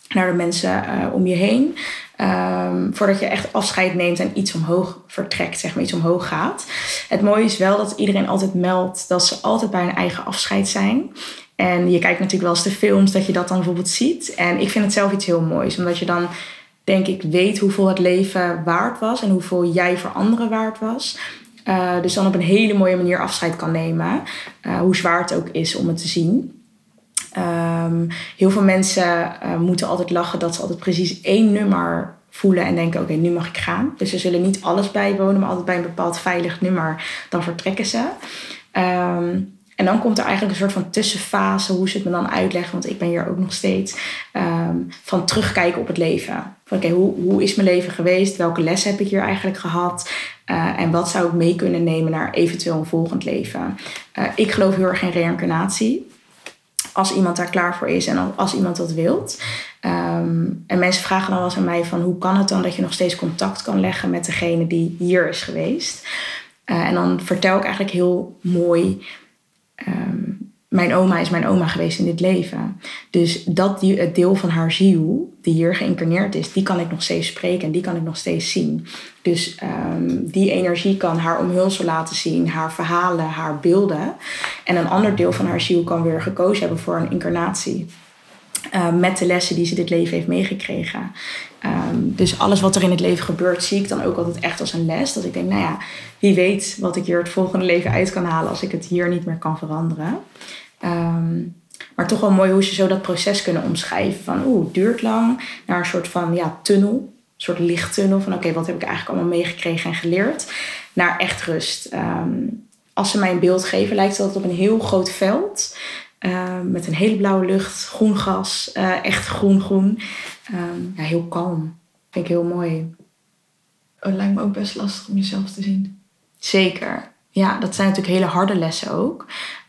naar de mensen uh, om je heen. Um, voordat je echt afscheid neemt en iets omhoog vertrekt, zeg maar, iets omhoog gaat. Het mooie is wel dat iedereen altijd meldt dat ze altijd bij hun eigen afscheid zijn. En je kijkt natuurlijk wel eens de films dat je dat dan bijvoorbeeld ziet. En ik vind het zelf iets heel moois, omdat je dan denk ik weet hoeveel het leven waard was en hoeveel jij voor anderen waard was. Uh, dus dan op een hele mooie manier afscheid kan nemen, uh, hoe zwaar het ook is om het te zien. Um, heel veel mensen uh, moeten altijd lachen dat ze altijd precies één nummer voelen en denken: oké, nu mag ik gaan. Dus ze zullen niet alles bijwonen, maar altijd bij een bepaald veilig nummer, dan vertrekken ze. Um, en dan komt er eigenlijk een soort van tussenfase, hoe ze het me dan uitleggen, want ik ben hier ook nog steeds, um, van terugkijken op het leven. Van oké, hoe, hoe is mijn leven geweest? Welke lessen heb ik hier eigenlijk gehad? Uh, en wat zou ik mee kunnen nemen naar eventueel een volgend leven? Uh, ik geloof heel erg in reïncarnatie. Als iemand daar klaar voor is en als iemand dat wilt. Um, en mensen vragen dan wel eens aan mij van hoe kan het dan dat je nog steeds contact kan leggen met degene die hier is geweest? Uh, en dan vertel ik eigenlijk heel mooi Um, mijn oma is mijn oma geweest in dit leven. Dus dat het deel van haar ziel, die hier geïncarneerd is, die kan ik nog steeds spreken en die kan ik nog steeds zien. Dus um, die energie kan haar omhulsel laten zien, haar verhalen, haar beelden. En een ander deel van haar ziel kan weer gekozen hebben voor een incarnatie. Uh, met de lessen die ze dit leven heeft meegekregen. Um, dus alles wat er in het leven gebeurt, zie ik dan ook altijd echt als een les. Dat ik denk, nou ja, wie weet wat ik hier het volgende leven uit kan halen als ik het hier niet meer kan veranderen. Um, maar toch wel mooi hoe ze zo dat proces kunnen omschrijven. Van oeh, duurt lang. Naar een soort van ja, tunnel. Een soort lichttunnel. Van oké, wat heb ik eigenlijk allemaal meegekregen en geleerd. Naar echt rust. Um, als ze mij een beeld geven, lijkt het altijd op een heel groot veld. Uh, met een hele blauwe lucht, groen gas, uh, echt groen-groen. Um, ja, heel kalm. Vind ik heel mooi. Oh, het lijkt me ook best lastig om jezelf te zien. Zeker. Ja, dat zijn natuurlijk hele harde lessen ook.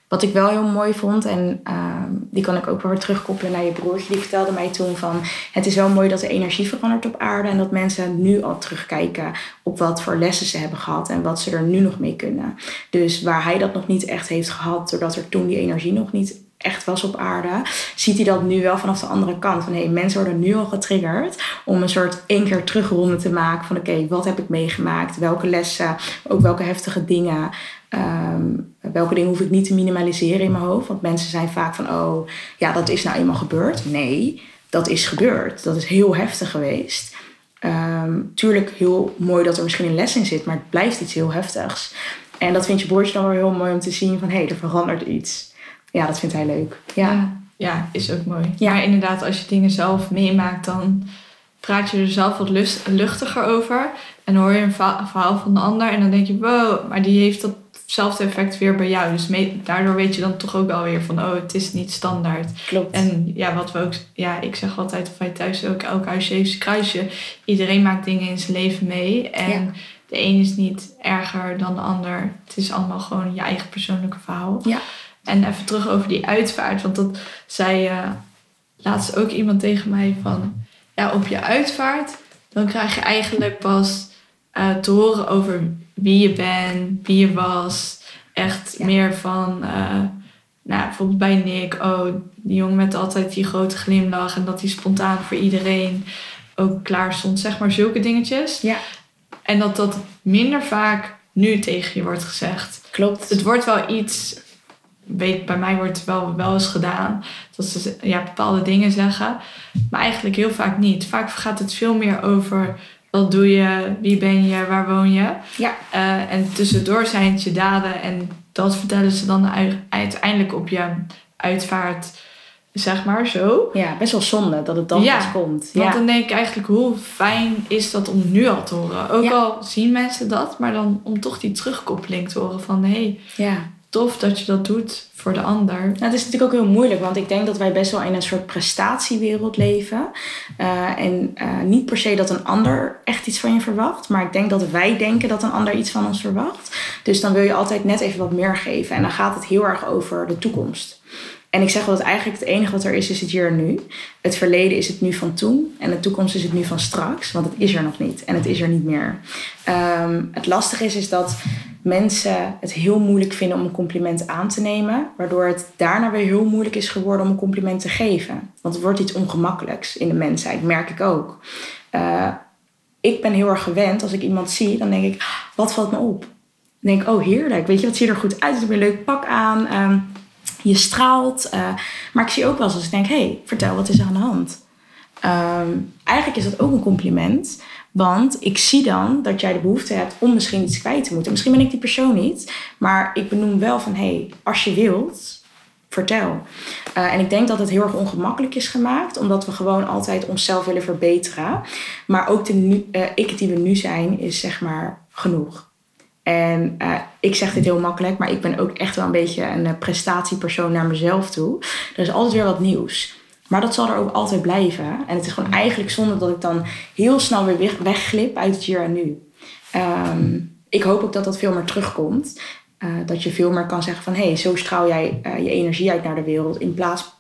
Wat ik wel heel mooi vond, en uh, die kan ik ook weer terugkoppelen naar je broertje, die vertelde mij toen van het is wel mooi dat de energie verandert op aarde en dat mensen nu al terugkijken op wat voor lessen ze hebben gehad en wat ze er nu nog mee kunnen. Dus waar hij dat nog niet echt heeft gehad, doordat er toen die energie nog niet echt was op aarde, ziet hij dat nu wel vanaf de andere kant. Van hé, hey, mensen worden nu al getriggerd om een soort één keer terugronde te maken van oké, wat heb ik meegemaakt? Welke lessen, ook welke heftige dingen. Um, welke dingen hoef ik niet te minimaliseren in mijn hoofd? Want mensen zijn vaak van oh, ja, dat is nou eenmaal gebeurd. Nee, dat is gebeurd. Dat is heel heftig geweest. Um, tuurlijk heel mooi dat er misschien een les in zit, maar het blijft iets heel heftigs. En dat vindt je broertje dan weer heel mooi om te zien van hé, hey, er verandert iets ja, dat vindt hij leuk. Ja, ja, ja is ook mooi. Ja. Maar inderdaad, als je dingen zelf meemaakt, dan praat je er zelf wat lust, luchtiger over. En dan hoor je een verhaal van de ander en dan denk je, wow, maar die heeft datzelfde effect weer bij jou. Dus mee, daardoor weet je dan toch ook wel weer van, oh, het is niet standaard. Klopt. En ja, wat we ook, ja, ik zeg altijd, wij thuis ook, elk huisje heeft zijn kruisje. Iedereen maakt dingen in zijn leven mee. En ja. de een is niet erger dan de ander. Het is allemaal gewoon je eigen persoonlijke verhaal. Ja. En even terug over die uitvaart. Want dat zei uh, laatst ook iemand tegen mij van... Ja, op je uitvaart, dan krijg je eigenlijk pas uh, te horen over wie je bent, wie je was. Echt ja. meer van... Uh, nou, bijvoorbeeld bij Nick. Oh, die jongen met altijd die grote glimlach. En dat hij spontaan voor iedereen ook klaar stond. Zeg maar zulke dingetjes. Ja. En dat dat minder vaak nu tegen je wordt gezegd. Klopt. Het wordt wel iets weet, bij mij wordt het wel, wel eens gedaan. Dat ze ja, bepaalde dingen zeggen. Maar eigenlijk heel vaak niet. Vaak gaat het veel meer over wat doe je, wie ben je, waar woon je. Ja. Uh, en tussendoor zijn het je daden. En dat vertellen ze dan uiteindelijk op je uitvaart. Zeg maar zo. Ja, best wel zonde dat het dan ja, pas komt. Want Ja. dan denk ik eigenlijk, hoe fijn is dat om nu al te horen? Ook Ja. al zien mensen dat, maar dan om toch die terugkoppeling te horen van hé, hey, ja. Tof dat je dat doet voor de ander. Nou, het is natuurlijk ook heel moeilijk, want ik denk dat wij best wel in een soort prestatiewereld leven. Uh, en uh, niet per se dat een ander echt iets van je verwacht, maar ik denk dat wij denken dat een ander iets van ons verwacht. Dus dan wil je altijd net even wat meer geven. En dan gaat het heel erg over de toekomst. En ik zeg wel dat eigenlijk het enige wat er is, is het hier en nu. Het verleden is het nu van toen. En de toekomst is het nu van straks. Want het is er nog niet. En het is er niet meer. Um, het lastige is, is dat mensen het heel moeilijk vinden om een compliment aan te nemen. Waardoor het daarna weer heel moeilijk is geworden om een compliment te geven. Want het wordt iets ongemakkelijks in de mensheid, merk ik ook. Uh, ik ben heel erg gewend, als ik iemand zie, dan denk ik, wat valt me op? Dan denk ik, oh heerlijk, weet je, wat ziet er goed uit? Ik heb een leuk pak aan. Um, je straalt. Uh, maar ik zie ook wel eens als ik denk, hey, vertel, wat is er aan de hand? Um, eigenlijk is dat ook een compliment. Want ik zie dan dat jij de behoefte hebt om misschien iets kwijt te moeten. Misschien ben ik die persoon niet. Maar ik benoem wel van, hé, hey, als je wilt, vertel. Uh, en ik denk dat het heel erg ongemakkelijk is gemaakt. Omdat we gewoon altijd onszelf willen verbeteren. Maar ook de nu, uh, ik die we nu zijn, is zeg maar genoeg. En uh, ik zeg dit heel makkelijk, maar ik ben ook echt wel een beetje een prestatiepersoon naar mezelf toe. Er is altijd weer wat nieuws. Maar dat zal er ook altijd blijven. En het is gewoon eigenlijk zonde dat ik dan heel snel weer wegglip uit het hier en nu. Um, ik hoop ook dat dat veel meer terugkomt. Uh, dat je veel meer kan zeggen van... hé, hey, zo straal jij je energie uit naar de wereld... in plaats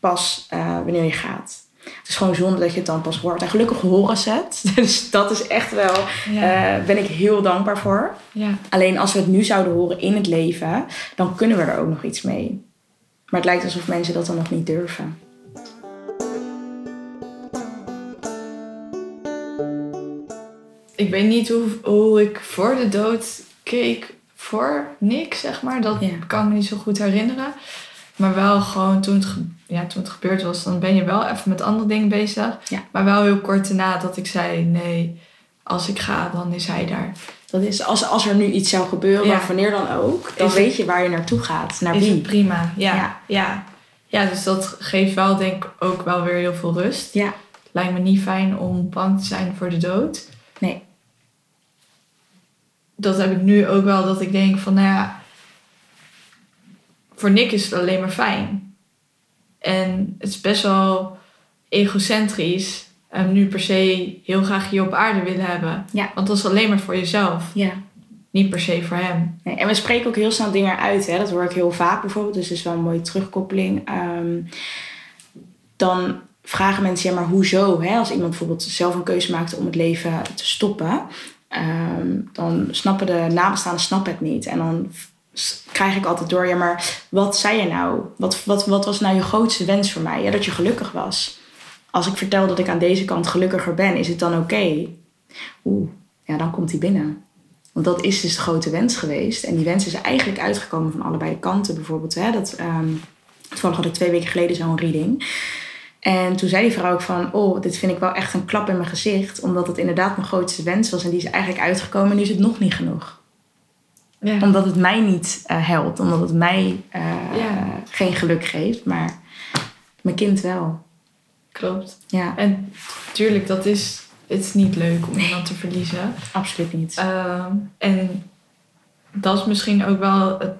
pas wanneer je gaat. Het is gewoon zonde dat je het dan pas hoort. En gelukkig horen ze het. Dus dat is echt wel, ja. ben ik heel dankbaar voor. Ja. Alleen als we het nu zouden horen in het leven, dan kunnen we er ook nog iets mee. Maar het lijkt alsof mensen dat dan nog niet durven. Ik weet niet hoe, hoe ik voor de dood keek voor niks, zeg maar. Dat ja. kan ik me niet zo goed herinneren. Maar wel gewoon toen het, ja, toen het gebeurd was, dan ben je wel even met andere dingen bezig. Ja. Maar wel heel kort daarna dat ik zei, nee, als ik ga, dan is hij daar. Dat is, als, als er nu iets zou gebeuren, ja. wanneer dan ook, dan is weet het, je waar je naartoe gaat. Naar is wie. Het prima, ja, ja. ja. Ja, dus dat geeft wel denk ik ook wel weer heel veel rust. Ja. Lijkt me niet fijn om bang te zijn voor de dood. Nee. Dat heb ik nu ook wel, dat ik denk van, nou ja, voor Nick is het alleen maar fijn. En het is best wel egocentrisch en nu per se heel graag je op aarde willen hebben. Ja. Want dat is alleen maar voor jezelf. Ja. Niet per se voor hem. Nee, en we spreken ook heel snel dingen uit. Hè? Dat hoor ik heel vaak bijvoorbeeld. Dus dat is wel een mooie terugkoppeling. Um, dan vragen mensen, ja maar hoezo? Hè? Als iemand bijvoorbeeld zelf een keuze maakt om het leven te stoppen. Um, dan snappen de nabestaanden snappen het niet. En dan krijg ik altijd door, ja, maar wat zei je nou? Wat, wat, wat was nou je grootste wens voor mij? Ja, dat je gelukkig was. Als ik vertel dat ik aan deze kant gelukkiger ben, is het dan oké? Oeh, ja, dan komt hij binnen. Want dat is dus de grote wens geweest. En die wens is eigenlijk uitgekomen van allebei de kanten. Bijvoorbeeld, hè, dat, um, toevallig twee weken geleden zo'n reading. En toen zei die vrouw ook van, oh, dit vind ik wel echt een klap in mijn gezicht. Omdat het inderdaad mijn grootste wens was. En die is eigenlijk uitgekomen en nu is het nog niet genoeg. Ja. Omdat het mij niet uh, helpt. Omdat het mij uh, ja. geen geluk geeft. Maar mijn kind wel. Klopt. Ja. En tuurlijk, dat is, het is niet leuk om iemand te verliezen. Absoluut niet. Uh, en dat is misschien ook wel het,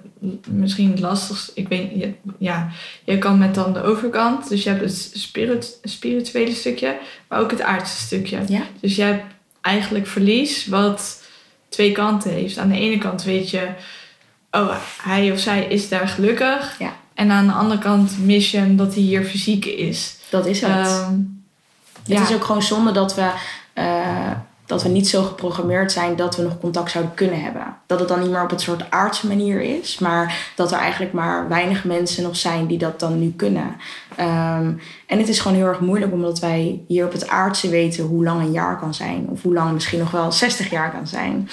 misschien het lastigste. Ik weet ja, je kan met dan de overkant. Dus je hebt het spirit, spirituele stukje. Maar ook het aardse stukje. Ja. Dus je hebt eigenlijk verlies wat twee kanten heeft. Aan de ene kant weet je, oh, hij of zij is daar gelukkig. Ja. En aan de andere kant mis je hem dat hij hier fysiek is. Dat is het. Um, het ja. is ook gewoon zonde dat we, uh, dat we niet zo geprogrammeerd zijn dat we nog contact zouden kunnen hebben. Dat het dan niet meer op een soort aardse manier is, maar dat er eigenlijk maar weinig mensen nog zijn die dat dan nu kunnen. Um, en het is gewoon heel erg moeilijk omdat wij hier op het aardse weten hoe lang een jaar kan zijn. Of hoe lang misschien nog wel 60 jaar kan zijn.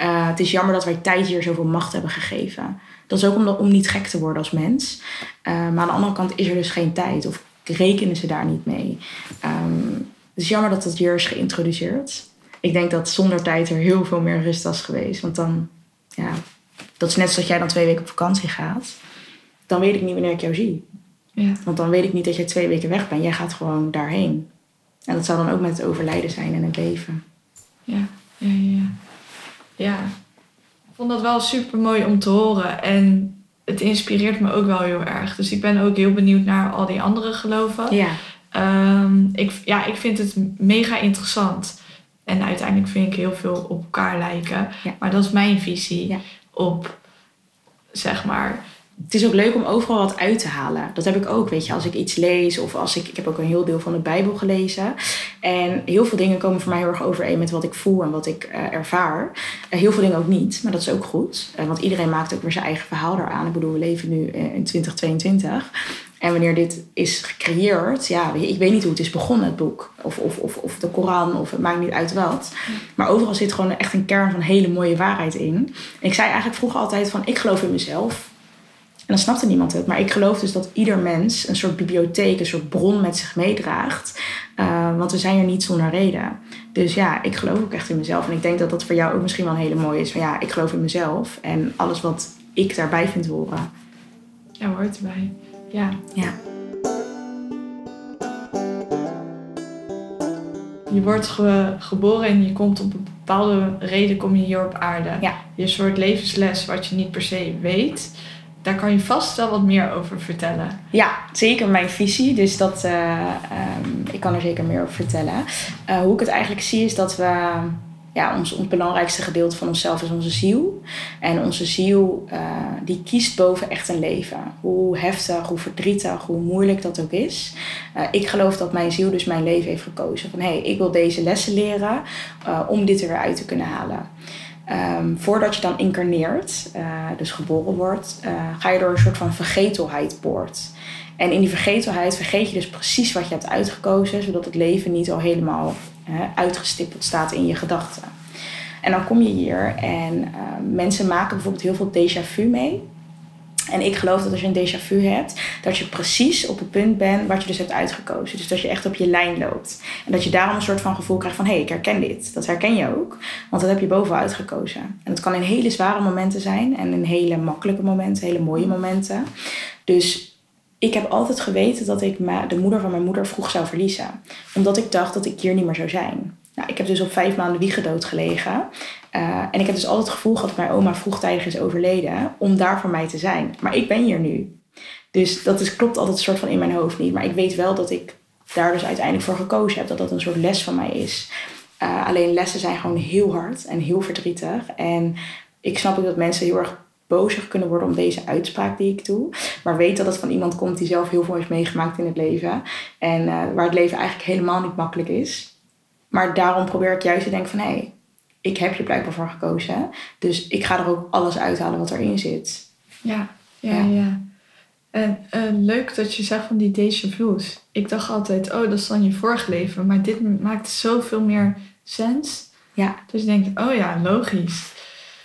Uh, het is jammer dat wij tijd hier zoveel macht hebben gegeven. Dat is ook om, om niet gek te worden als mens. Uh, maar aan de andere kant is er dus geen tijd. Of rekenen ze daar niet mee. Um, het is jammer dat dat hier is geïntroduceerd. Ik denk dat zonder tijd er heel veel meer rust was geweest. Want dan, ja, dat is net zoals jij dan twee weken op vakantie gaat. Dan weet ik niet wanneer ik jou zie. Ja. Want dan weet ik niet dat jij twee weken weg bent. Jij gaat gewoon daarheen. En dat zou dan ook met het overlijden zijn en het leven. Ja, ja, ja. Ja. Ik vond dat wel super mooi om te horen. En het inspireert me ook wel heel erg. Dus ik ben ook heel benieuwd naar al die andere geloven. Ja. Ehm, ik, ja, ik vind het mega interessant. En uiteindelijk vind ik heel veel op elkaar lijken. Ja. Maar dat is mijn visie op, zeg maar, Het is ook leuk om overal wat uit te halen. Dat heb ik ook, weet je, als ik iets lees of als ik... Ik heb ook een heel deel van de Bijbel gelezen. En heel veel dingen komen voor mij heel erg overeen met wat ik voel en wat ik eh, ervaar. Eh, heel veel dingen ook niet, maar dat is ook goed. Eh, want iedereen maakt ook weer zijn eigen verhaal eraan. Ik bedoel, we leven nu in 2022. En wanneer dit is gecreëerd, ja, ik weet niet hoe het is begonnen, het boek. Of, of, of, of de Koran, of het maakt niet uit wat. Maar overal zit gewoon echt een kern van hele mooie waarheid in. En ik zei eigenlijk vroeger altijd van, ik geloof in mezelf. En dan snapte niemand het. Maar ik geloof dus dat ieder mens een soort bibliotheek, een soort bron met zich meedraagt. Uh, want we zijn er niet zonder reden. Dus ja, ik geloof ook echt in mezelf. En ik denk dat dat voor jou ook misschien wel een hele mooie is. Van ja, ik geloof in mezelf. En alles wat ik daarbij vind horen. Ja, hoort erbij. Ja. Ja. Je wordt ge- geboren en je komt op een bepaalde reden kom je hier op aarde. Ja. Je soort levensles wat je niet per se weet. Daar kan je vast wel wat meer over vertellen. Ja, zeker mijn visie. Dus dat, uh, um, ik kan er zeker meer over vertellen. Uh, hoe ik het eigenlijk zie is dat we... Ja, ons, ons belangrijkste gedeelte van onszelf is onze ziel. En onze ziel uh, die kiest boven echt een leven. Hoe heftig, hoe verdrietig, hoe moeilijk dat ook is. ik geloof dat mijn ziel dus mijn leven heeft gekozen. Van hé, hey, ik wil deze lessen leren om dit er weer uit te kunnen halen. Um, voordat je dan incarneert, uh, dus geboren wordt, uh, ga je door een soort van vergetelheid poort. En in die vergetelheid vergeet je dus precies wat je hebt uitgekozen, zodat het leven niet al helemaal uitgestippeld staat in je gedachten. En dan kom je hier en mensen maken bijvoorbeeld heel veel déjà vu mee. En ik geloof dat als je een déjà vu hebt, dat je precies op het punt bent wat je dus hebt uitgekozen. Dus dat je echt op je lijn loopt. En dat je daarom een soort van gevoel krijgt van, hé, hey, ik herken dit. Dat herken je ook, want dat heb je bovenal uitgekozen. En het kan in hele zware momenten zijn en in hele makkelijke momenten, hele mooie momenten. Dus ik heb altijd geweten dat ik de moeder van mijn moeder vroeg zou verliezen. Omdat ik dacht dat ik hier niet meer zou zijn. Nou, ik heb dus op vijf maanden wiegedood gelegen. Uh, en ik heb dus altijd het gevoel gehad dat mijn oma vroegtijdig is overleden om daar voor mij te zijn. Maar ik ben hier nu. Dus dat is, klopt altijd een soort van in mijn hoofd niet. Maar ik weet wel dat ik daar dus uiteindelijk voor gekozen heb. Dat dat een soort les van mij is. Uh, alleen lessen zijn gewoon heel hard en heel verdrietig. En ik snap ook dat mensen heel erg bozig kunnen worden om deze uitspraak die ik doe. Maar weet dat het van iemand komt die zelf heel veel heeft meegemaakt in het leven. En uh, waar het leven eigenlijk helemaal niet makkelijk is. Maar daarom probeer ik juist te denken van... hé, hey, ik heb je blijkbaar voor gekozen. Dus ik ga er ook alles uithalen wat erin zit. Ja, ja, ja. ja. En uh, leuk dat je zegt van die déjà vu's. Ik dacht altijd, oh, dat is dan je vorige leven. Maar dit maakt zoveel meer sens. Ja. Dus ik denk, oh ja, logisch.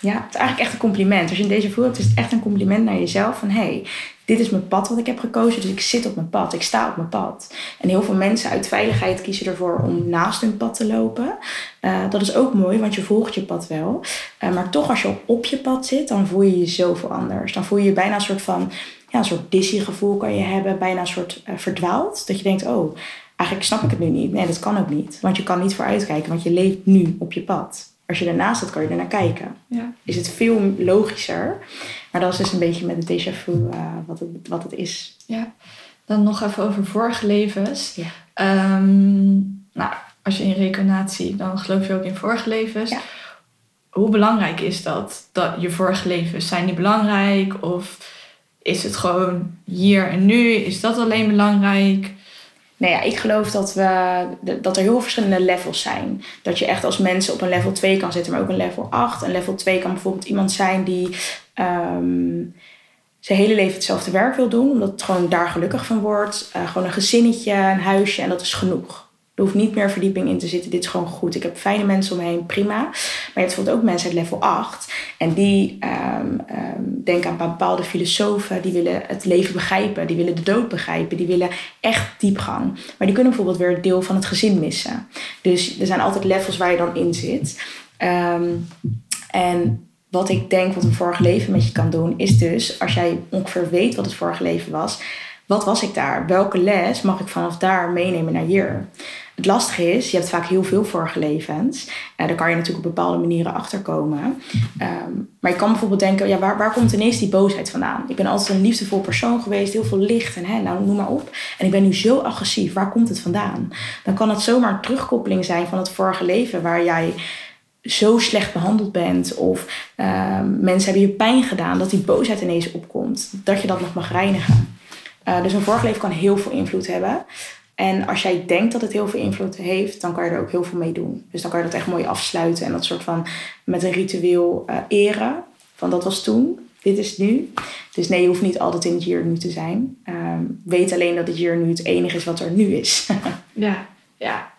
Ja, het is eigenlijk echt een compliment. Als je een déjà vu hebt, is het echt een compliment naar jezelf. Van, hé, hey, dit is mijn pad wat ik heb gekozen. Dus ik zit op mijn pad. Ik sta op mijn pad. En heel veel mensen uit veiligheid kiezen ervoor om naast hun pad te lopen. Uh, dat is ook mooi, want je volgt je pad wel. Uh, maar toch, als je op je pad zit, dan voel je je zoveel anders. Dan voel je je bijna een soort van... Ja, een soort dizzy gevoel kan je hebben. Bijna een soort uh, verdwaald. Dat je denkt, oh, eigenlijk snap ik het nu niet. Nee, dat kan ook niet. Want je kan niet vooruitkijken, want je leeft nu op je pad. Als je ernaast zit, kan je er naar kijken. Ja. Is het veel logischer. Maar dat is dus een beetje met de déjà vu uh, wat, het, wat het is. Ja. Dan nog even over vorige levens. Ja. Um, nou, als je in reïncarnatie, dan geloof je ook in vorige levens. Ja. Hoe belangrijk is dat? dat? Je vorige levens, zijn die belangrijk? Of is het gewoon hier en nu? Is dat alleen belangrijk? Nou ja, ik geloof dat, we, dat er heel verschillende levels zijn. Dat je echt als mensen op een level 2 kan zitten, maar ook een level 8. Een level 2 kan bijvoorbeeld iemand zijn die um, zijn hele leven hetzelfde werk wil doen, omdat het gewoon daar gelukkig van wordt. Uh, gewoon een gezinnetje, een huisje en dat is genoeg. Er hoeft niet meer verdieping in te zitten. Dit is gewoon goed. Ik heb fijne mensen om me heen, prima. Maar je hebt bijvoorbeeld ook mensen uit level 8. En die um, um, denken aan bepaalde filosofen. Die willen het leven begrijpen. Die willen de dood begrijpen. Die willen echt diepgang. Maar die kunnen bijvoorbeeld weer deel van het gezin missen. Dus er zijn altijd levels waar je dan in zit. Um, en wat ik denk wat een vorig leven met je kan doen... is dus, als jij ongeveer weet wat het vorige leven was... Wat was ik daar? Welke les mag ik vanaf daar meenemen naar hier? Het lastige is, je hebt vaak heel veel vorige levens. Uh, daar kan je natuurlijk op bepaalde manieren achterkomen. Um, maar je kan bijvoorbeeld denken, ja, waar, waar komt ineens die boosheid vandaan? Ik ben altijd een liefdevol persoon geweest, heel veel licht en hè, nou, noem maar op. En ik ben nu zo agressief, waar komt het vandaan? Dan kan het zomaar een terugkoppeling zijn van het vorige leven waar jij zo slecht behandeld bent of uh, mensen hebben je pijn gedaan, dat die boosheid ineens opkomt, dat je dat nog mag reinigen. Uh, dus een vorige leven kan heel veel invloed hebben. En als jij denkt dat het heel veel invloed heeft, dan kan je er ook heel veel mee doen. Dus dan kan je dat echt mooi afsluiten en dat soort van met een ritueel uh, eren. Van dat was toen, dit is nu. Dus nee, je hoeft niet altijd in het hier nu te zijn. Um, weet alleen dat het hier nu het enige is wat er nu is. ja, ja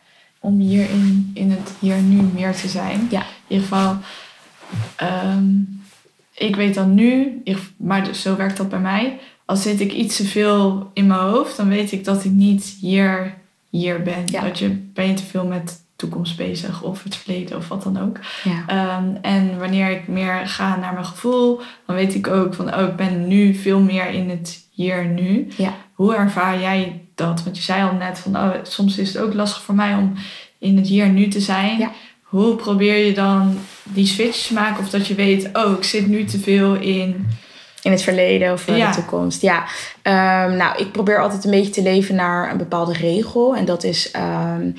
om hier in, in het hier nu meer te zijn. Ja. In ieder geval, um, ik weet dan nu, maar dus zo werkt dat bij mij. Als zit ik iets te veel in mijn hoofd, dan weet ik dat ik niet hier, hier ben. Ja. Dat je, ben je te veel met toekomst bezig of het verleden of wat dan ook. Ja. Um, en wanneer ik meer ga naar mijn gevoel, dan weet ik ook van, oh, ik ben nu veel meer in het hier nu. Ja. Hoe ervaar jij dat? Want je zei al net van, oh, soms is het ook lastig voor mij om in het hier nu te zijn. Ja. Hoe probeer je dan die switch te maken of dat je weet, oh, ik zit nu te veel in. In het verleden of in Ja. de toekomst. Ja, Ehm, nou, ik probeer altijd een beetje te leven naar een bepaalde regel. En dat is, ehm,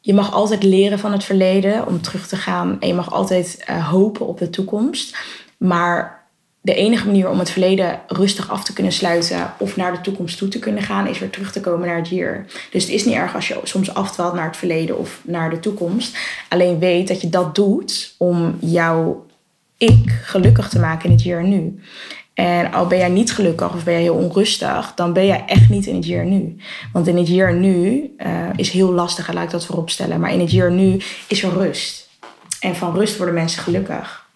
je mag altijd leren van het verleden om terug te gaan. En je mag altijd eh, hopen op de toekomst. Maar de enige manier om het verleden rustig af te kunnen sluiten of naar de toekomst toe te kunnen gaan, is weer terug te komen naar het hier. Dus het is niet erg als je soms afdwaalt naar het verleden of naar de toekomst. Alleen weet dat je dat doet om jouw ik gelukkig te maken in het hier en nu. En al ben jij niet gelukkig of ben jij heel onrustig, dan ben jij echt niet in het hier nu. Want in het hier nu uh, is heel lastig, en laat ik dat voorop stellen. Maar in het hier nu is er rust. En van rust worden mensen gelukkig.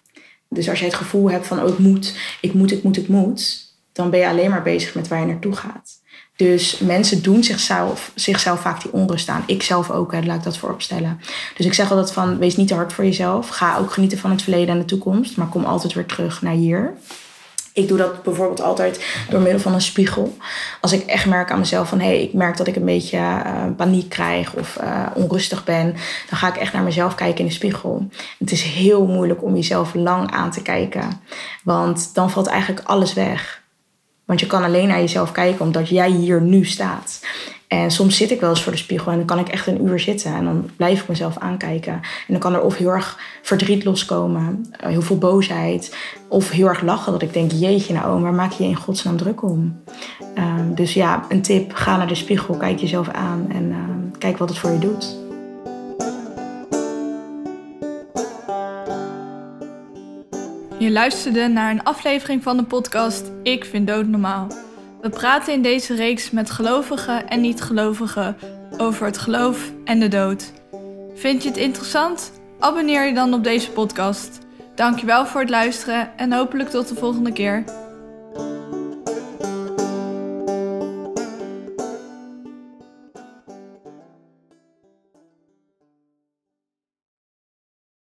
Dus als je het gevoel hebt van, oh ik moet, ik moet, ik moet, ik moet, dan ben je alleen maar bezig met waar je naartoe gaat. Dus mensen doen zichzelf, zichzelf vaak die onrust aan. Ik zelf ook, hè, laat ik dat voorop stellen. Dus ik zeg altijd van, wees niet te hard voor jezelf. Ga ook genieten van het verleden en de toekomst. Maar kom altijd weer terug naar hier. Ik doe dat bijvoorbeeld altijd door middel van een spiegel. Als ik echt merk aan mezelf van... hé, hey, ik merk dat ik een beetje uh, paniek krijg of uh, onrustig ben... dan ga ik echt naar mezelf kijken in de spiegel. Het is heel moeilijk om jezelf lang aan te kijken. Want dan valt eigenlijk alles weg. Want je kan alleen naar jezelf kijken omdat jij hier nu staat. En soms zit ik wel eens voor de spiegel en dan kan ik echt een uur zitten. En dan blijf ik mezelf aankijken. En dan kan er of heel erg verdriet loskomen, heel veel boosheid. Of heel erg lachen dat ik denk, jeetje nou, waar maak je je in godsnaam druk om? Um, dus ja, een tip, ga naar de spiegel, kijk jezelf aan en uh, kijk wat het voor je doet. Je luisterde naar een aflevering van de podcast Ik vind dood normaal. We praten in deze reeks met gelovigen en niet-gelovigen over het geloof en de dood. Vind je het interessant? Abonneer je dan op deze podcast. Dankjewel voor het luisteren en hopelijk tot de volgende keer.